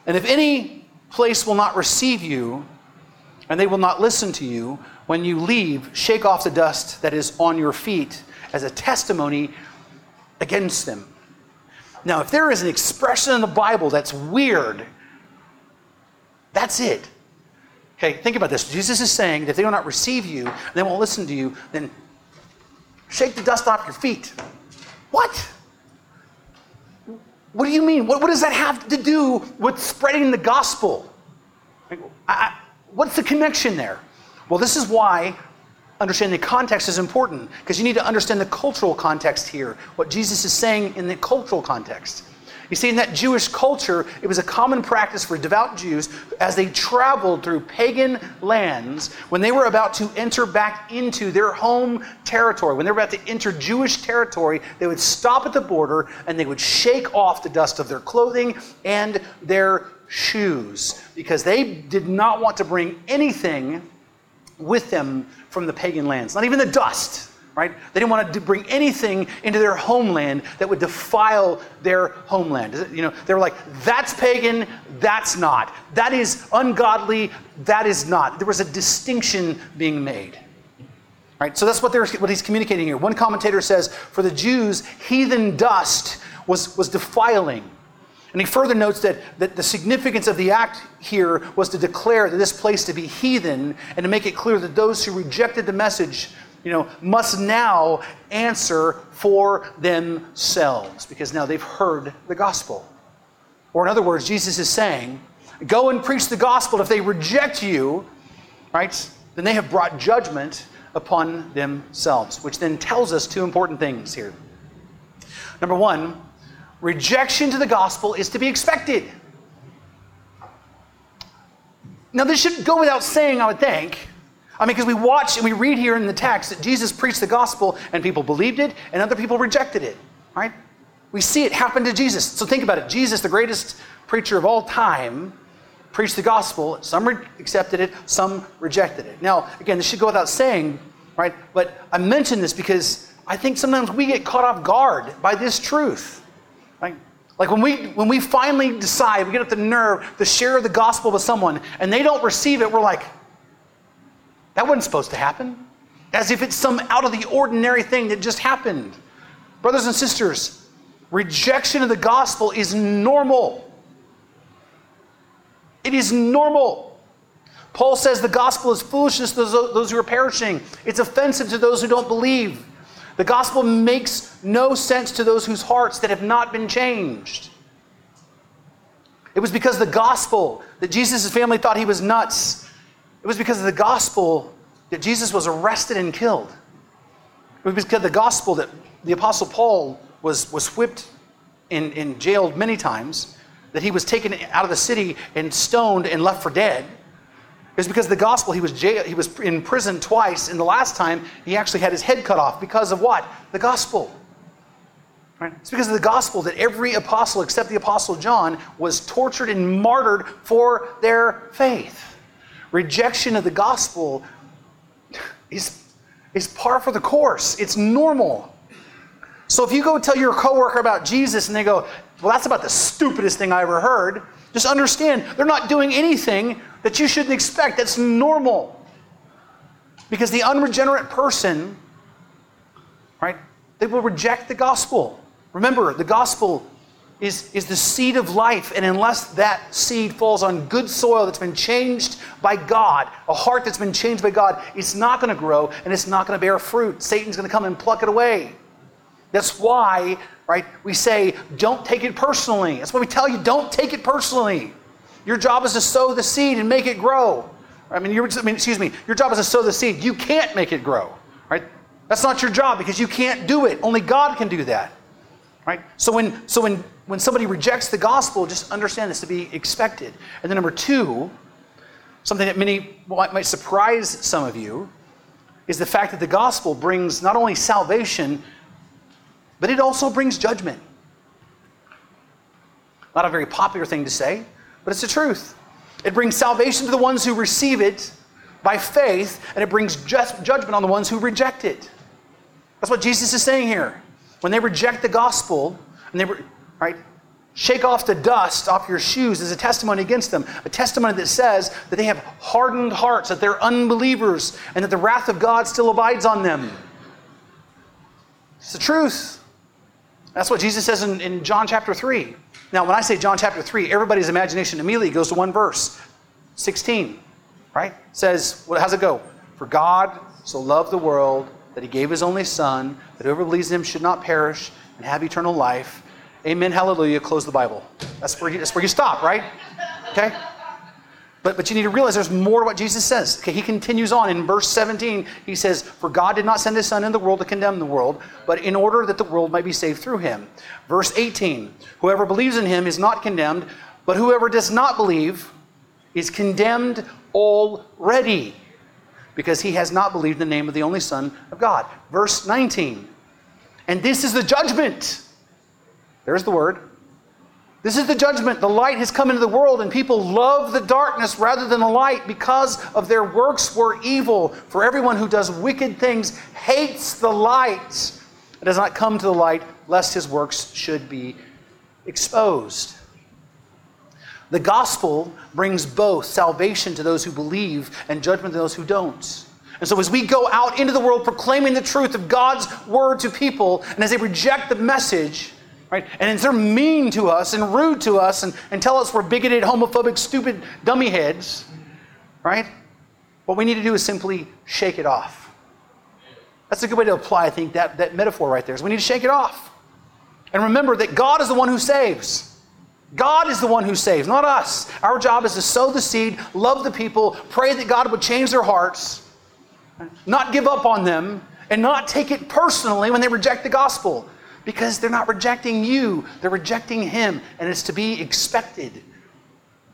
Speaker 2: And if any place will not receive you, and they will not listen to you, when you leave, shake off the dust that is on your feet as a testimony against them. Now, if there is an expression in the Bible that's weird, that's it. Okay, think about this. Jesus is saying that if they will not receive you, they won't listen to you, then shake the dust off your feet. What? What do you mean? What, what does that have to do with spreading the gospel? I, what's the connection there? Well, this is why understanding the context is important because you need to understand the cultural context here, what Jesus is saying in the cultural context. You see, in that Jewish culture, it was a common practice for devout Jews as they traveled through pagan lands, when they were about to enter back into their home territory, when they were about to enter Jewish territory, they would stop at the border and they would shake off the dust of their clothing and their shoes because they did not want to bring anything with them from the pagan lands, not even the dust. Right? They didn't want to bring anything into their homeland that would defile their homeland. You know, they were like, that's pagan, that's not. That is ungodly, that is not. There was a distinction being made. Right? So that's what, they're, what he's communicating here. One commentator says, for the Jews, heathen dust was, was defiling. And he further notes that, that the significance of the act here was to declare this place to be heathen and to make it clear that those who rejected the message you know, must now answer for themselves because now they've heard the gospel. Or, in other words, Jesus is saying, go and preach the gospel. If they reject you, right, then they have brought judgment upon themselves, which then tells us two important things here. Number one, rejection to the gospel is to be expected. Now, this should go without saying, I would think. I mean, because we watch and we read here in the text that Jesus preached the gospel and people believed it and other people rejected it, right? We see it happen to Jesus. So think about it. Jesus, the greatest preacher of all time, preached the gospel. Some re- accepted it, some rejected it. Now, again, this should go without saying, right? But I mention this because I think sometimes we get caught off guard by this truth. Right? Like when we when we finally decide, we get up the nerve to share the gospel with someone and they don't receive it, we're like, that wasn't supposed to happen. As if it's some out of the ordinary thing that just happened. Brothers and sisters, rejection of the gospel is normal. It is normal. Paul says the gospel is foolishness to those who are perishing, it's offensive to those who don't believe. The gospel makes no sense to those whose hearts that have not been changed. It was because the gospel that Jesus' family thought he was nuts. It was because of the gospel that Jesus was arrested and killed. It was because of the gospel that the Apostle Paul was, was whipped and, and jailed many times that he was taken out of the city and stoned and left for dead. Was because the gospel he was, jail, he was in prison twice, and the last time he actually had his head cut off because of what? The gospel. Right? It's because of the gospel that every apostle except the apostle John was tortured and martyred for their faith. Rejection of the gospel is, is par for the course. It's normal. So if you go tell your coworker about Jesus and they go, well, that's about the stupidest thing I ever heard. Just understand, they're not doing anything that you shouldn't expect. That's normal. Because the unregenerate person, right, they will reject the gospel. Remember, the gospel is, is the seed of life, and unless that seed falls on good soil that's been changed by God, a heart that's been changed by God, it's not going to grow and it's not going to bear fruit. Satan's going to come and pluck it away. That's why right? We say, don't take it personally. That's why we tell you, don't take it personally. Your job is to sow the seed and make it grow. I mean, I mean, excuse me, your job is to sow the seed. You can't make it grow, right? That's not your job because you can't do it. Only God can do that, right? So when, so when, when somebody rejects the gospel, just understand this to be expected. And then number two, something that many might surprise some of you, is the fact that the gospel brings not only salvation, but it also brings judgment. Not a very popular thing to say, but it's the truth. It brings salvation to the ones who receive it by faith, and it brings just judgment on the ones who reject it. That's what Jesus is saying here. When they reject the gospel, and they right, shake off the dust off your shoes as a testimony against them, a testimony that says that they have hardened hearts, that they're unbelievers, and that the wrath of God still abides on them. It's the truth. That's what Jesus says in, in John chapter 3. Now, when I say John chapter 3, everybody's imagination immediately goes to one verse 16, right? Says, well, how's it go? For God so loved the world that he gave his only Son, that whoever believes in him should not perish and have eternal life. Amen, hallelujah, close the Bible. That's where you, that's where you stop, right? Okay? But, but you need to realize there's more to what Jesus says. Okay, he continues on in verse 17. He says, For God did not send his Son in the world to condemn the world, but in order that the world might be saved through him. Verse 18 Whoever believes in him is not condemned, but whoever does not believe is condemned already, because he has not believed the name of the only Son of God. Verse 19 And this is the judgment. There's the word this is the judgment. The light has come into the world, and people love the darkness rather than the light because of their works were evil. For everyone who does wicked things hates the light and does not come to the light, lest his works should be exposed. The gospel brings both salvation to those who believe and judgment to those who don't. And so, as we go out into the world proclaiming the truth of God's word to people, and as they reject the message, right, and as they're mean to us and rude to us and, and tell us we're bigoted, homophobic, stupid dummy heads, right, what we need to do is simply shake it off. That's a good way to apply, I think, that, that metaphor right there. Is we need to shake it off. And remember that God is the one who saves. God is the one who saves, not us. Our job is to sow the seed, love the people, pray that God would change their hearts, not give up on them, and not take it personally when they reject the gospel. Because they're not rejecting you, they're rejecting Him, and it's to be expected.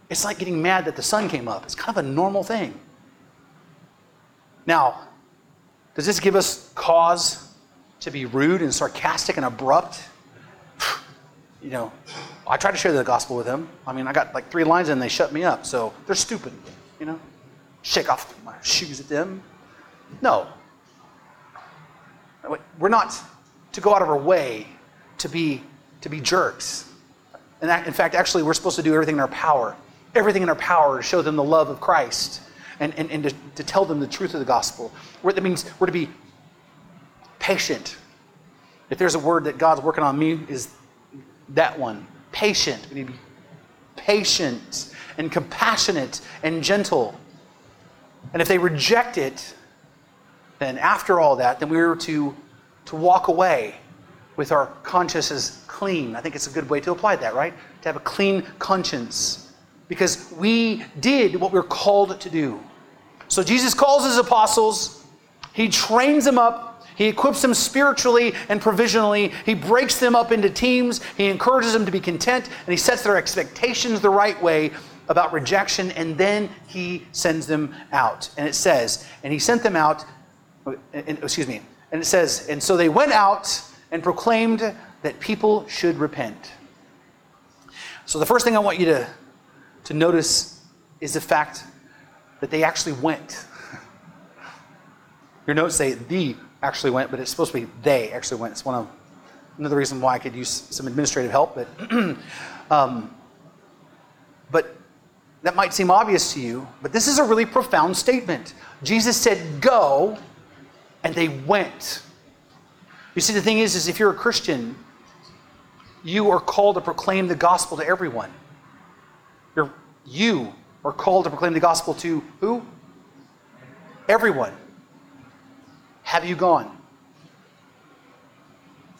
Speaker 2: It's like getting mad that the sun came up. It's kind of a normal thing. Now, does this give us cause to be rude and sarcastic and abrupt? [sighs] You know, I tried to share the gospel with them. I mean, I got like three lines and they shut me up. So they're stupid, you know? Shake off my shoes at them. No. We're not to go out of our way to be, to be jerks. And that, in fact, actually, we're supposed to do everything in our power. Everything in our power to show them the love of Christ and, and, and to, to tell them the truth of the gospel. That means we're to be patient. If there's a word that God's working on me, is that one patient. We need to be patient and compassionate and gentle. And if they reject it, then after all that, then we are to, to walk away with our consciences clean. I think it's a good way to apply that, right? To have a clean conscience. Because we did what we we're called to do. So Jesus calls his apostles, he trains them up he equips them spiritually and provisionally. He breaks them up into teams. He encourages them to be content, and he sets their expectations the right way about rejection, and then he sends them out. And it says, and he sent them out, uh, uh, excuse me, and it says, and so they went out and proclaimed that people should repent. So the first thing I want you to, to notice is the fact that they actually went. [laughs] Your notes say the actually went, but it's supposed to be they actually went. It's one of another reason why I could use some administrative help, but [clears throat] um, but that might seem obvious to you, but this is a really profound statement. Jesus said, "Go," and they went. You see, the thing is, is if you're a Christian, you are called to proclaim the gospel to everyone. You're, you are called to proclaim the gospel to who? Everyone. Have you gone?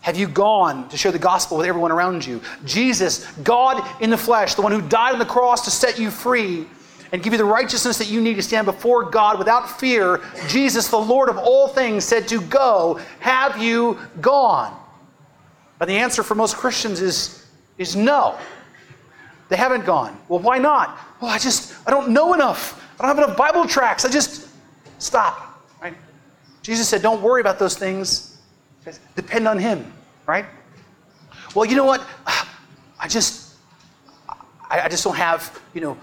Speaker 2: Have you gone to share the gospel with everyone around you? Jesus, God in the flesh, the one who died on the cross to set you free and give you the righteousness that you need to stand before God without fear, Jesus, the Lord of all things, said to go. Have you gone? But the answer for most Christians is, is no. They haven't gone. Well, why not? Well, I just, I don't know enough. I don't have enough Bible tracts. I just, stop. right? Jesus said, Don't worry about those things. Depend on Him, right? Well, you know what? [sighs] I just, I just don't have, you know,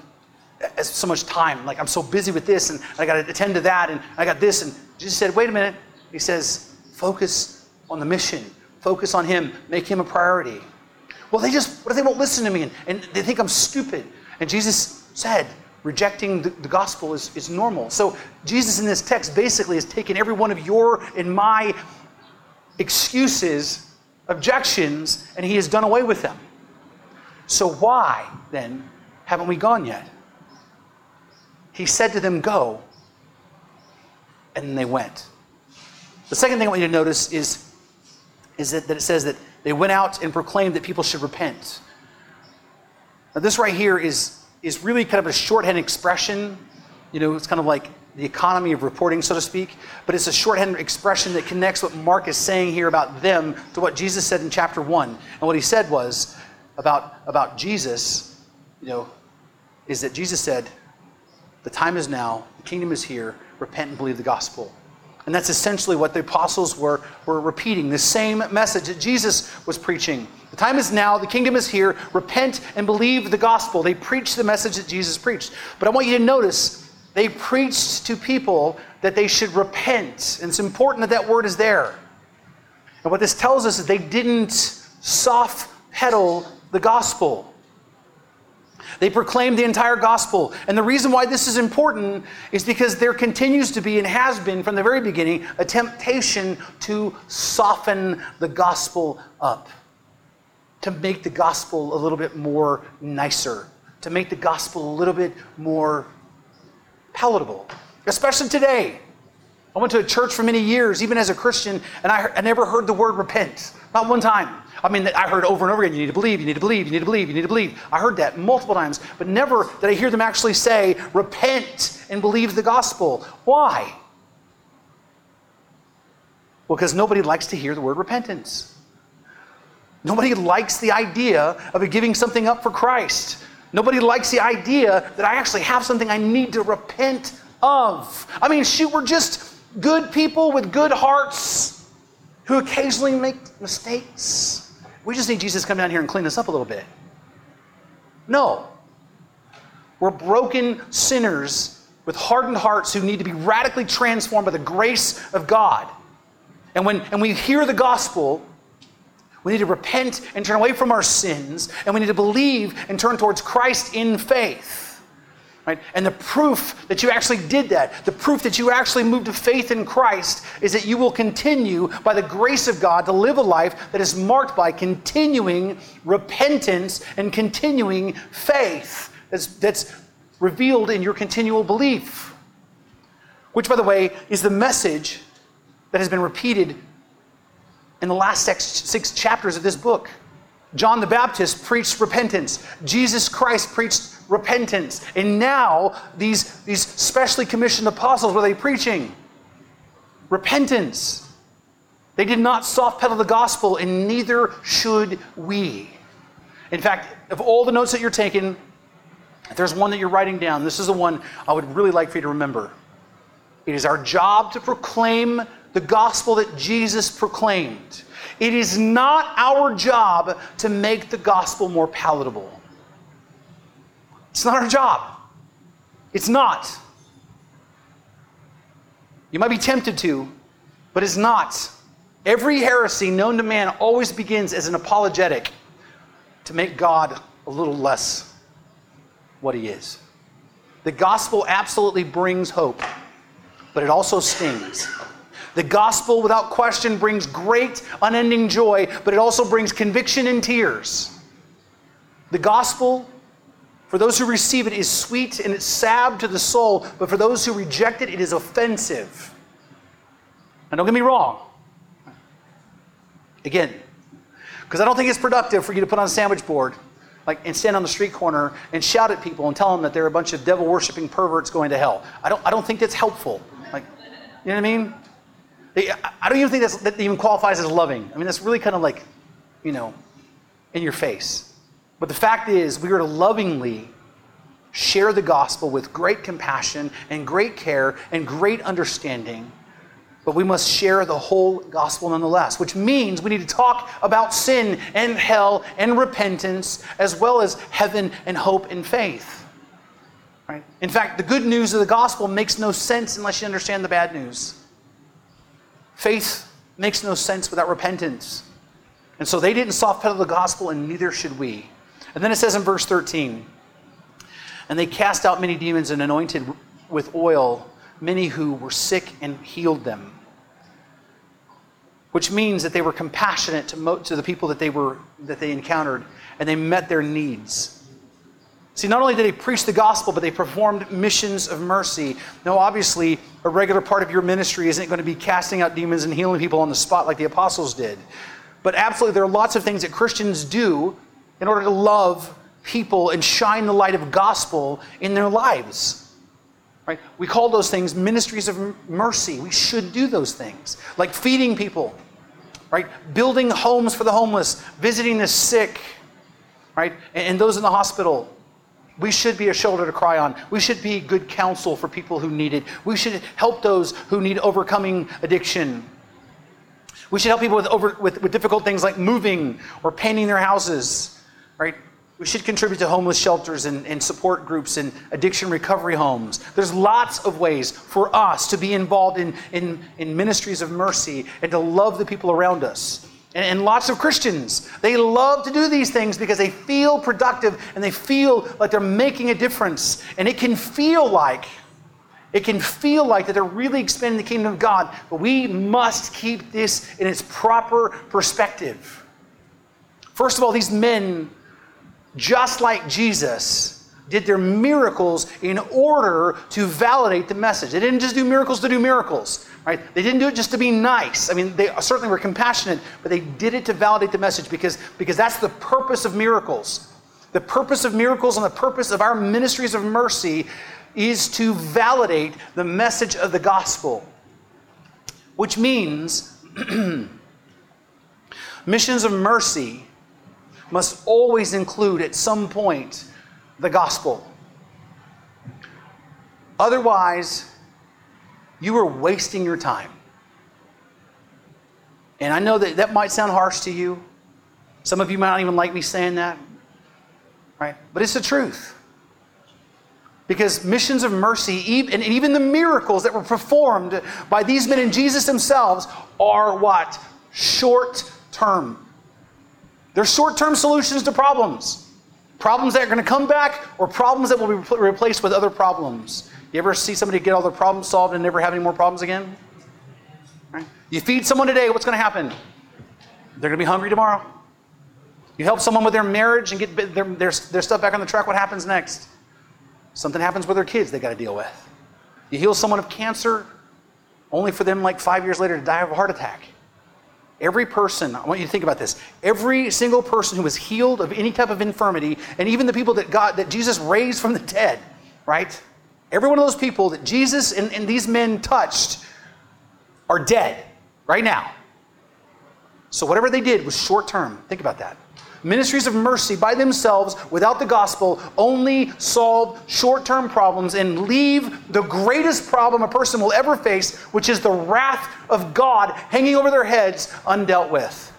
Speaker 2: Uh, so much time. Like I'm so busy with this, and I got to attend to that, and I got this. And Jesus said, "Wait a minute." He says, "Focus on the mission. Focus on Him. Make Him a priority." Well, they just, what if they won't listen to me, and, and they think I'm stupid? And Jesus said, rejecting the, the, gospel is, is normal. So Jesus in this text basically has taken every one of your and my excuses, objections, and he has done away with them. So why then haven't we gone yet? He said to them, Go. And they went. The second thing I want you to notice is, is that, that it says that they went out and proclaimed that people should repent. Now, this right here is is really kind of a shorthand expression. You know, it's kind of like the economy of reporting, so to speak. But it's a shorthand expression that connects what Mark is saying here about them to what Jesus said in chapter 1. And what he said was about, about Jesus, you know, is that Jesus said, The time is now, the kingdom is here, repent and believe the gospel. And that's essentially what the apostles were, were repeating the same message that Jesus was preaching. The time is now, the kingdom is here. Repent and believe the gospel. They preached the message that Jesus preached. But I want you to notice they preached to people that they should repent. And it's important that that word is there. And what this tells us is they didn't soft pedal the gospel. They proclaim the entire gospel. And the reason why this is important is because there continues to be and has been from the very beginning a temptation to soften the gospel up, to make the gospel a little bit more nicer, to make the gospel a little bit more palatable, especially today. I went to a church for many years, even as a Christian, and I, I never heard the word repent. Not one time. I mean, I heard over and over again, you need to believe, you need to believe, you need to believe, you need to believe. I heard that multiple times, but never did I hear them actually say, repent and believe the gospel. Why? Well, because nobody likes to hear the word repentance. Nobody likes the idea of giving something up for Christ. Nobody likes the idea that I actually have something I need to repent of. I mean, shoot, we're just good people with good hearts who occasionally make mistakes. We just need Jesus to come down here and clean us up a little bit. No. We're broken sinners with hardened hearts who need to be radically transformed by the grace of God. And when and we hear the gospel, we need to repent and turn away from our sins, and we need to believe and turn towards Christ in faith. Right? And the proof that you actually did that, the proof that you actually moved to faith in Christ, is that you will continue, by the grace of God, to live a life that is marked by continuing repentance and continuing faith that's, that's revealed in your continual belief. Which, by the way, is the message that has been repeated in the last six, six chapters of this book. John the Baptist preached repentance. Jesus Christ preached repentance. And now, these, these specially commissioned apostles, were they preaching? Repentance. They did not soft pedal the gospel, and neither should we. In fact, of all the notes that you're taking, if there's one that you're writing down, this is the one I would really like for you to remember. It is our job to proclaim the gospel that Jesus proclaimed. It is not our job to make the gospel more palatable. It's not our job. It's not. You might be tempted to, but it's not. Every heresy known to man always begins as an apologetic to make God a little less what he is. The gospel absolutely brings hope, but it also stings. The gospel, without question, brings great, unending joy, but it also brings conviction and tears. The gospel for those who receive it is sweet and it's salve to the soul, but for those who reject it, it is offensive. Now, don't get me wrong. Again, because I don't think it's productive for you to put on a sandwich board like, and stand on the street corner and shout at people and tell them that they're a bunch of devil worshiping perverts going to hell. I don't, I don't think that's helpful. Like, you know what I mean? I don't even think that even qualifies as loving. I mean, that's really kind of like, you know, in your face. But the fact is, we are to lovingly share the gospel with great compassion and great care and great understanding. But we must share the whole gospel nonetheless, which means we need to talk about sin and hell and repentance, as well as heaven and hope and faith. Right? In fact, the good news of the gospel makes no sense unless you understand the bad news. Faith makes no sense without repentance. And so they didn't soft pedal the gospel, and neither should we. And then it says in verse 13, and they cast out many demons and anointed with oil many who were sick and healed them. Which means that they were compassionate to, mo- to the people that they, were, that they encountered and they met their needs. See, not only did they preach the gospel, but they performed missions of mercy. Now, obviously, a regular part of your ministry isn't going to be casting out demons and healing people on the spot like the apostles did. But absolutely, there are lots of things that Christians do in order to love people and shine the light of gospel in their lives. Right? We call those things ministries of mercy. We should do those things, like feeding people, right? Building homes for the homeless, visiting the sick, right? And those in the hospital. We should be a shoulder to cry on. We should be good counsel for people who need it. We should help those who need overcoming addiction. We should help people with, over, with, with difficult things like moving or painting their houses right? We should contribute to homeless shelters and, and, support groups and addiction recovery homes. There's lots of ways for us to be involved in, in, in ministries of mercy and to love the people around us. And, and lots of Christians, they love to do these things because they feel productive and they feel like they're making a difference. And it can feel like, it can feel like that they're really expanding the kingdom of God, but we must keep this in its proper perspective. First of all, these men, just like Jesus, did their miracles in order to validate the message. They didn't just do miracles to do miracles, right? They didn't do it just to be nice. I mean, they certainly were compassionate, but they did it to validate the message because, because that's the purpose of miracles. The purpose of miracles and the purpose of our ministries of mercy is to validate the message of the gospel, which means [clears throat] missions of mercy must always include at some point the gospel. Otherwise, you are wasting your time. And I know that that might sound harsh to you. Some of you might not even like me saying that, right? But it's the truth. Because missions of mercy, and even the miracles that were performed by these men and Jesus themselves, are what? Short term. They're short term solutions to problems. Problems that are going to come back or problems that will be replaced with other problems. You ever see somebody get all their problems solved and never have any more problems again? Right? You feed someone today, what's going to happen? They're going to be hungry tomorrow. You help someone with their marriage and get their, their, their stuff back on the track, what happens next? Something happens with their kids they got to deal with. You heal someone of cancer, only for them, like five years later, to die of a heart attack. Every person, I want you to think about this. Every single person who was healed of any type of infirmity, and even the people that God that Jesus raised from the dead, right? Every one of those people that Jesus and, and these men touched are dead right now. So whatever they did was short term. Think about that. Ministries of mercy by themselves, without the gospel, only solve short term problems and leave the greatest problem a person will ever face, which is the wrath of God hanging over their heads, undealt with.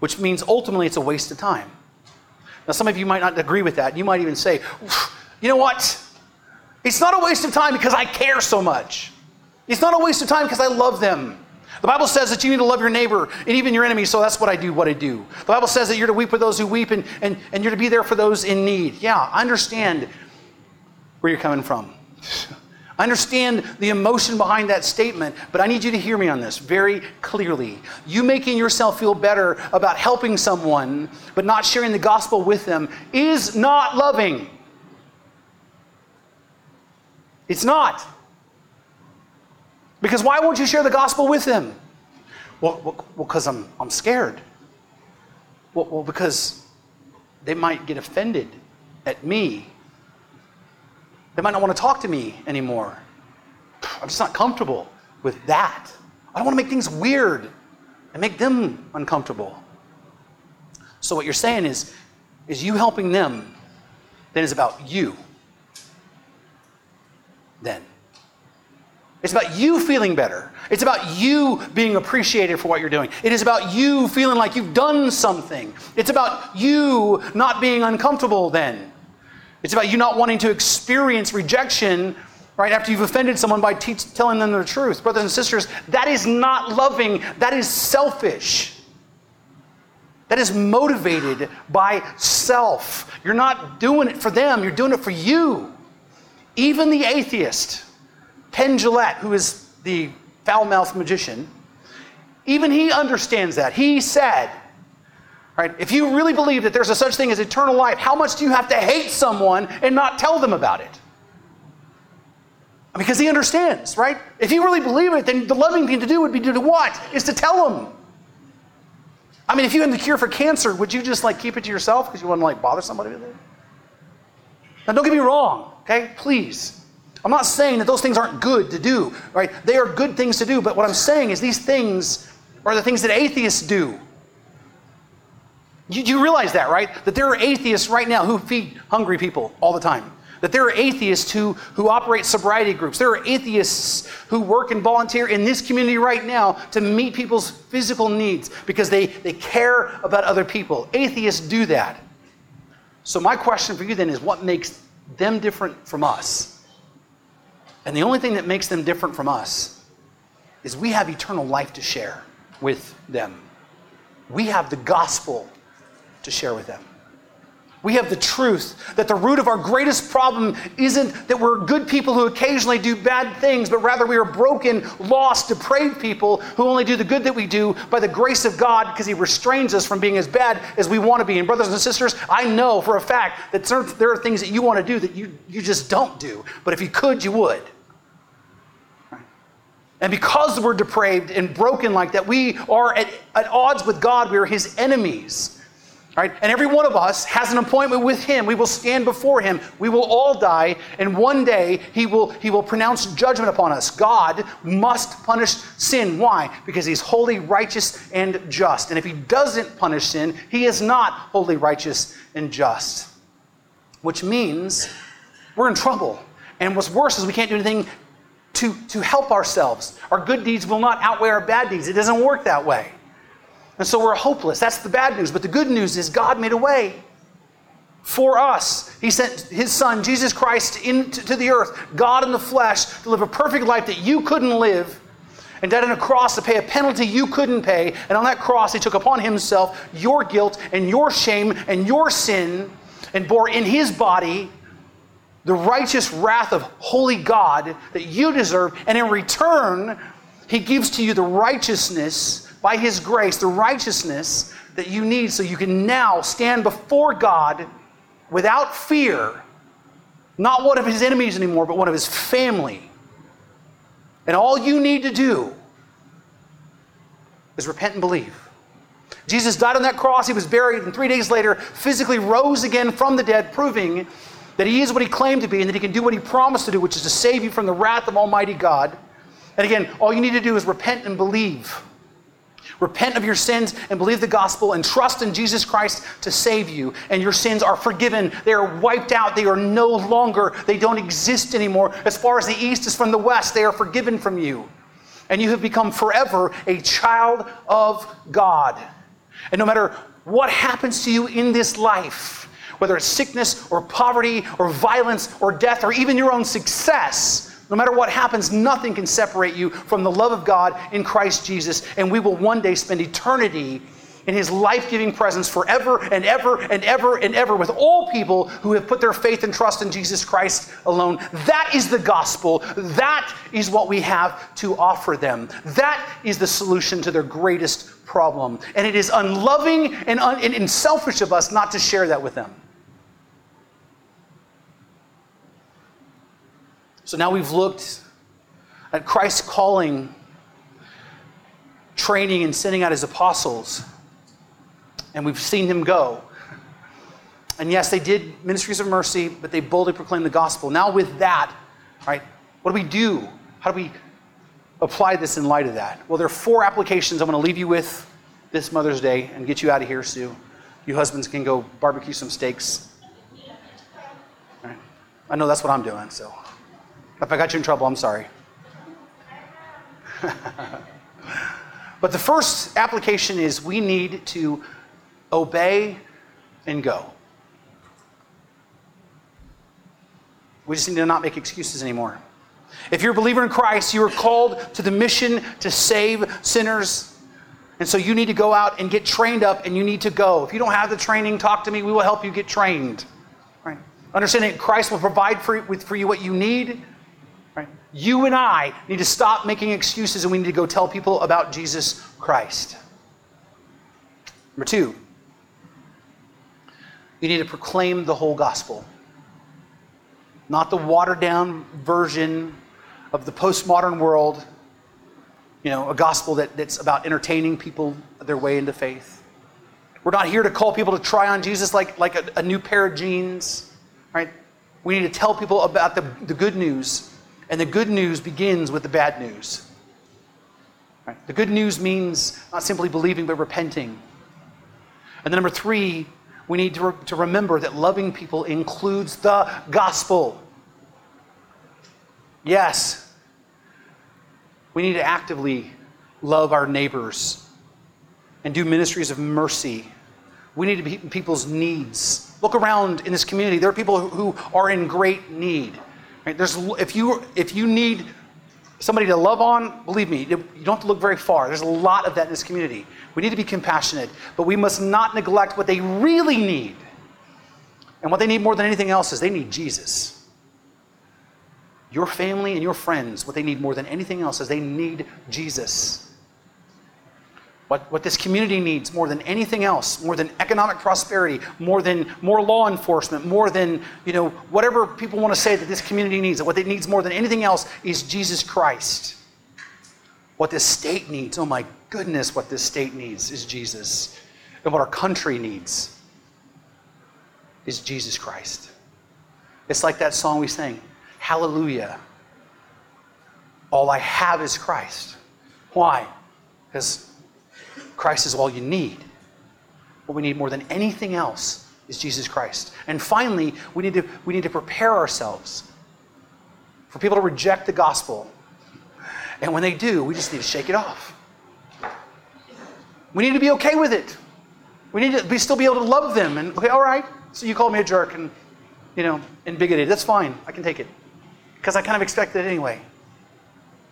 Speaker 2: Which means ultimately it's a waste of time. Now, some of you might not agree with that. You might even say, you know what? It's not a waste of time because I care so much. It's not a waste of time because I love them. The Bible says that you need to love your neighbor and even your enemy, so that's what I do, what I do. The Bible says that you're to weep with those who weep and, and, and you're to be there for those in need. Yeah, I understand where you're coming from. I understand the emotion behind that statement, but I need you to hear me on this very clearly. You making yourself feel better about helping someone, but not sharing the gospel with them, is not loving. It's not. Because why won't you share the gospel with them? Well, well, because I'm, I'm scared. Well, well, because they might get offended at me. They might not want to talk to me anymore. I'm just not comfortable with that. I don't want to make things weird and make them uncomfortable. So what you're saying is, is you helping them, then is about you. Then. It's about you feeling better. It's about you being appreciated for what you're doing. It is about you feeling like you've done something. It's about you not being uncomfortable then. It's about you not wanting to experience rejection right after you've offended someone by teach, telling them the truth. Brothers and sisters, that is not loving, that is selfish. That is motivated by self. You're not doing it for them, you're doing it for you. Even the atheist Penn Jillette, who is the foul mouthed magician, even he understands that. He said, right, if you really believe that there's a such thing as eternal life, how much do you have to hate someone and not tell them about it? Because he understands, right? If you really believe it, then the loving thing to do would be to do what? Is to tell them. I mean, if you had the cure for cancer, would you just like keep it to yourself because you wouldn't like bother somebody with it? Now, don't get me wrong, okay? Please. I'm not saying that those things aren't good to do, right? They are good things to do, but what I'm saying is these things are the things that atheists do. You, you realize that, right? That there are atheists right now who feed hungry people all the time. That there are atheists who, who operate sobriety groups. There are atheists who work and volunteer in this community right now to meet people's physical needs because they, they care about other people. Atheists do that. So, my question for you then is what makes them different from us? And the only thing that makes them different from us is we have eternal life to share with them. we have the gospel to share with them. We have the truth that the root of our greatest problem isn't that we're good people who occasionally do bad things, but rather we are broken, lost, depraved people who only do the good that we do by the grace of God because He restrains us from being as bad as we want to be. And, brothers and sisters, I know for a fact that there are things that you want to do that you, you just don't do. But if you could, you would. And because we're depraved and broken like that, we are at, at odds with God. We are His enemies. Right? And every one of us has an appointment with him. We will stand before him. We will all die, and one day he will, he will pronounce judgment upon us. God must punish sin. Why? Because he's holy, righteous, and just. And if he doesn't punish sin, he is not holy, righteous, and just. Which means we're in trouble. And what's worse is we can't do anything to, to help ourselves. Our good deeds will not outweigh our bad deeds. It doesn't work that way. And so we're hopeless. That's the bad news. But the good news is God made a way for us. He sent his son, Jesus Christ, into the earth, God in the flesh, to live a perfect life that you couldn't live, and died on a cross to pay a penalty you couldn't pay. And on that cross, he took upon himself your guilt and your shame and your sin, and bore in his body the righteous wrath of holy God that you deserve. And in return, he gives to you the righteousness by His grace, the righteousness that you need so you can now stand before God without fear, not one of His enemies anymore, but one of His family. And all you need to do is repent and believe. Jesus died on that cross, he was buried, and three days later physically rose again from the dead, proving that he is what he claimed to be and that he can do what he promised to do, which is to save you from the wrath of Almighty God. And again, all you need to do is repent and believe. Repent of your sins and believe the gospel and trust in Jesus Christ to save you. And your sins are forgiven. They are wiped out. They are no longer, they don't exist anymore. As far as the east is from the west, they are forgiven from you. And you have become forever a child of God. And no matter what happens to you in this life, whether it's sickness or poverty or violence or death or even your own success, no matter what happens, nothing can separate you from the love of God in Christ Jesus. And we will one day spend eternity in his life giving presence forever and ever and ever and ever with all people who have put their faith and trust in Jesus Christ alone. That is the gospel. That is what we have to offer them. That is the solution to their greatest problem. And it is unloving and, un- and selfish of us not to share that with them. So now we've looked at Christ's calling, training, and sending out his apostles, and we've seen him go. And yes, they did ministries of mercy, but they boldly proclaimed the gospel. Now, with that, right, what do we do? How do we apply this in light of that? Well, there are four applications I'm going to leave you with this Mother's Day and get you out of here, Sue. You husbands can go barbecue some steaks. Right. I know that's what I'm doing, so. If I got you in trouble, I'm sorry. [laughs] but the first application is we need to obey and go. We just need to not make excuses anymore. If you're a believer in Christ, you are called to the mission to save sinners. And so you need to go out and get trained up and you need to go. If you don't have the training, talk to me. We will help you get trained. Right? Understanding Christ will provide for, for you what you need you and I need to stop making excuses and we need to go tell people about Jesus Christ. Number two, you need to proclaim the whole gospel, not the watered down version of the postmodern world, you know, a gospel that, that's about entertaining people their way into faith. We're not here to call people to try on Jesus like, like a, a new pair of jeans, right? We need to tell people about the, the good news and the good news begins with the bad news. Right? The good news means not simply believing, but repenting. And then, number three, we need to, re- to remember that loving people includes the gospel. Yes, we need to actively love our neighbors and do ministries of mercy. We need to meet people's needs. Look around in this community. There are people who are in great need. Right? There's, if, you, if you need somebody to love on, believe me, you don't have to look very far. There's a lot of that in this community. We need to be compassionate, but we must not neglect what they really need. And what they need more than anything else is they need Jesus. Your family and your friends, what they need more than anything else is they need Jesus. What, what this community needs more than anything else, more than economic prosperity, more than more law enforcement, more than you know whatever people want to say that this community needs, what it needs more than anything else is Jesus Christ. What this state needs, oh my goodness, what this state needs is Jesus. And what our country needs is Jesus Christ. It's like that song we sang, Hallelujah. All I have is Christ. Why? Because Christ is all you need. What we need more than anything else is Jesus Christ. And finally, we need to, we need to prepare ourselves for people to reject the gospel. And when they do, we just need to shake it off. We need to be okay with it. We need to be, still be able to love them. And, okay, all right, so you called me a jerk and, you know, and bigoted. That's fine. I can take it. Because I kind of expected it anyway.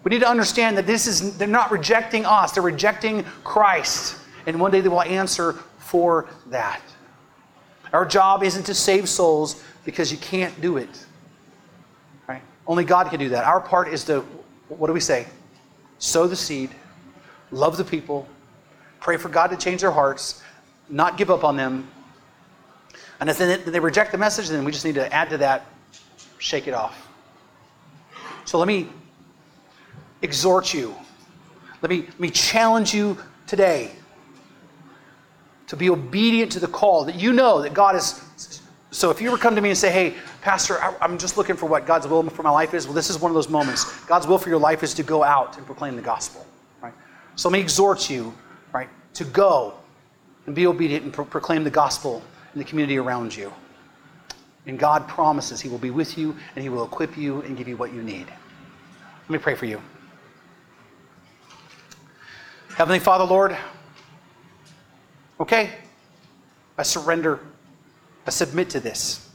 Speaker 2: We need to understand that this is, they're not rejecting us, they're rejecting Christ. And one day they will answer for that. Our job isn't to save souls because you can't do it. Right? Only God can do that. Our part is to, what do we say? Sow the seed, love the people, pray for God to change their hearts, not give up on them. And if they reject the message, then we just need to add to that, shake it off. So let me exhort you. Let me, let me challenge you today to be obedient to the call that you know that God is. So if you ever come to me and say, hey, Pastor, I'm just looking for what God's will for my life is, well, this is one of those moments. God's will for your life is to go out and proclaim the gospel. Right? So let me exhort you, right, to go and be obedient and pro- proclaim the gospel in the community around you. And God promises He will be with you and He will equip you and give you what you need. Let me pray for you. Heavenly Father, Lord, okay, I surrender, I submit to this.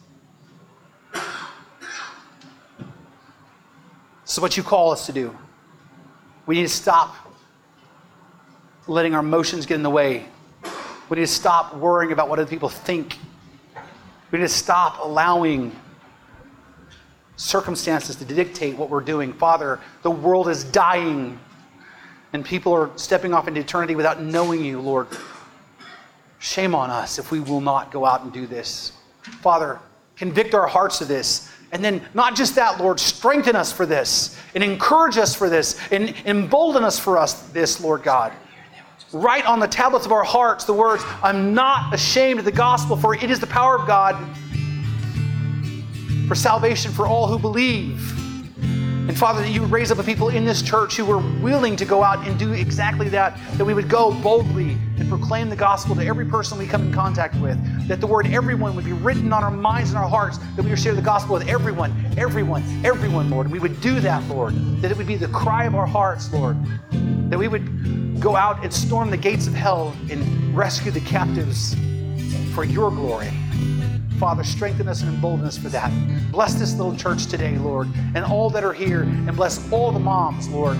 Speaker 2: This is what you call us to do. We need to stop letting our emotions get in the way. We need to stop worrying about what other people think. We need to stop allowing circumstances to dictate what we're doing. Father, the world is dying and people are stepping off into eternity without knowing you, Lord. Shame on us if we will not go out and do this. Father, convict our hearts of this. And then, not just that, Lord, strengthen us for this and encourage us for this and embolden us for us this, Lord God. Write on the tablets of our hearts the words, I'm not ashamed of the gospel, for it is the power of God for salvation for all who believe. And Father, that you would raise up a people in this church who were willing to go out and do exactly that, that we would go boldly and proclaim the gospel to every person we come in contact with, that the word everyone would be written on our minds and our hearts, that we would share the gospel with everyone, everyone, everyone, Lord. And we would do that, Lord, that it would be the cry of our hearts, Lord, that we would go out and storm the gates of hell and rescue the captives for your glory. Father, strengthen us and embolden us for that. Bless this little church today, Lord, and all that are here, and bless all the moms, Lord,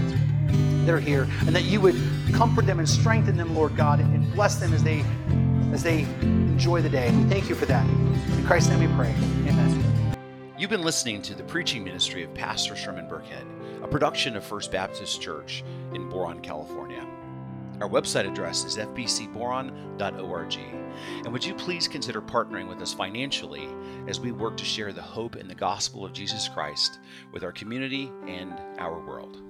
Speaker 2: that are here, and that you would comfort them and strengthen them, Lord God, and bless them as they as they enjoy the day. We thank you for that. In Christ's name we pray. Amen.
Speaker 1: You've been listening to the preaching ministry of Pastor Sherman Burkhead, a production of First Baptist Church in Boron, California. Our website address is fbcboron.org. And would you please consider partnering with us financially as we work to share the hope and the gospel of Jesus Christ with our community and our world?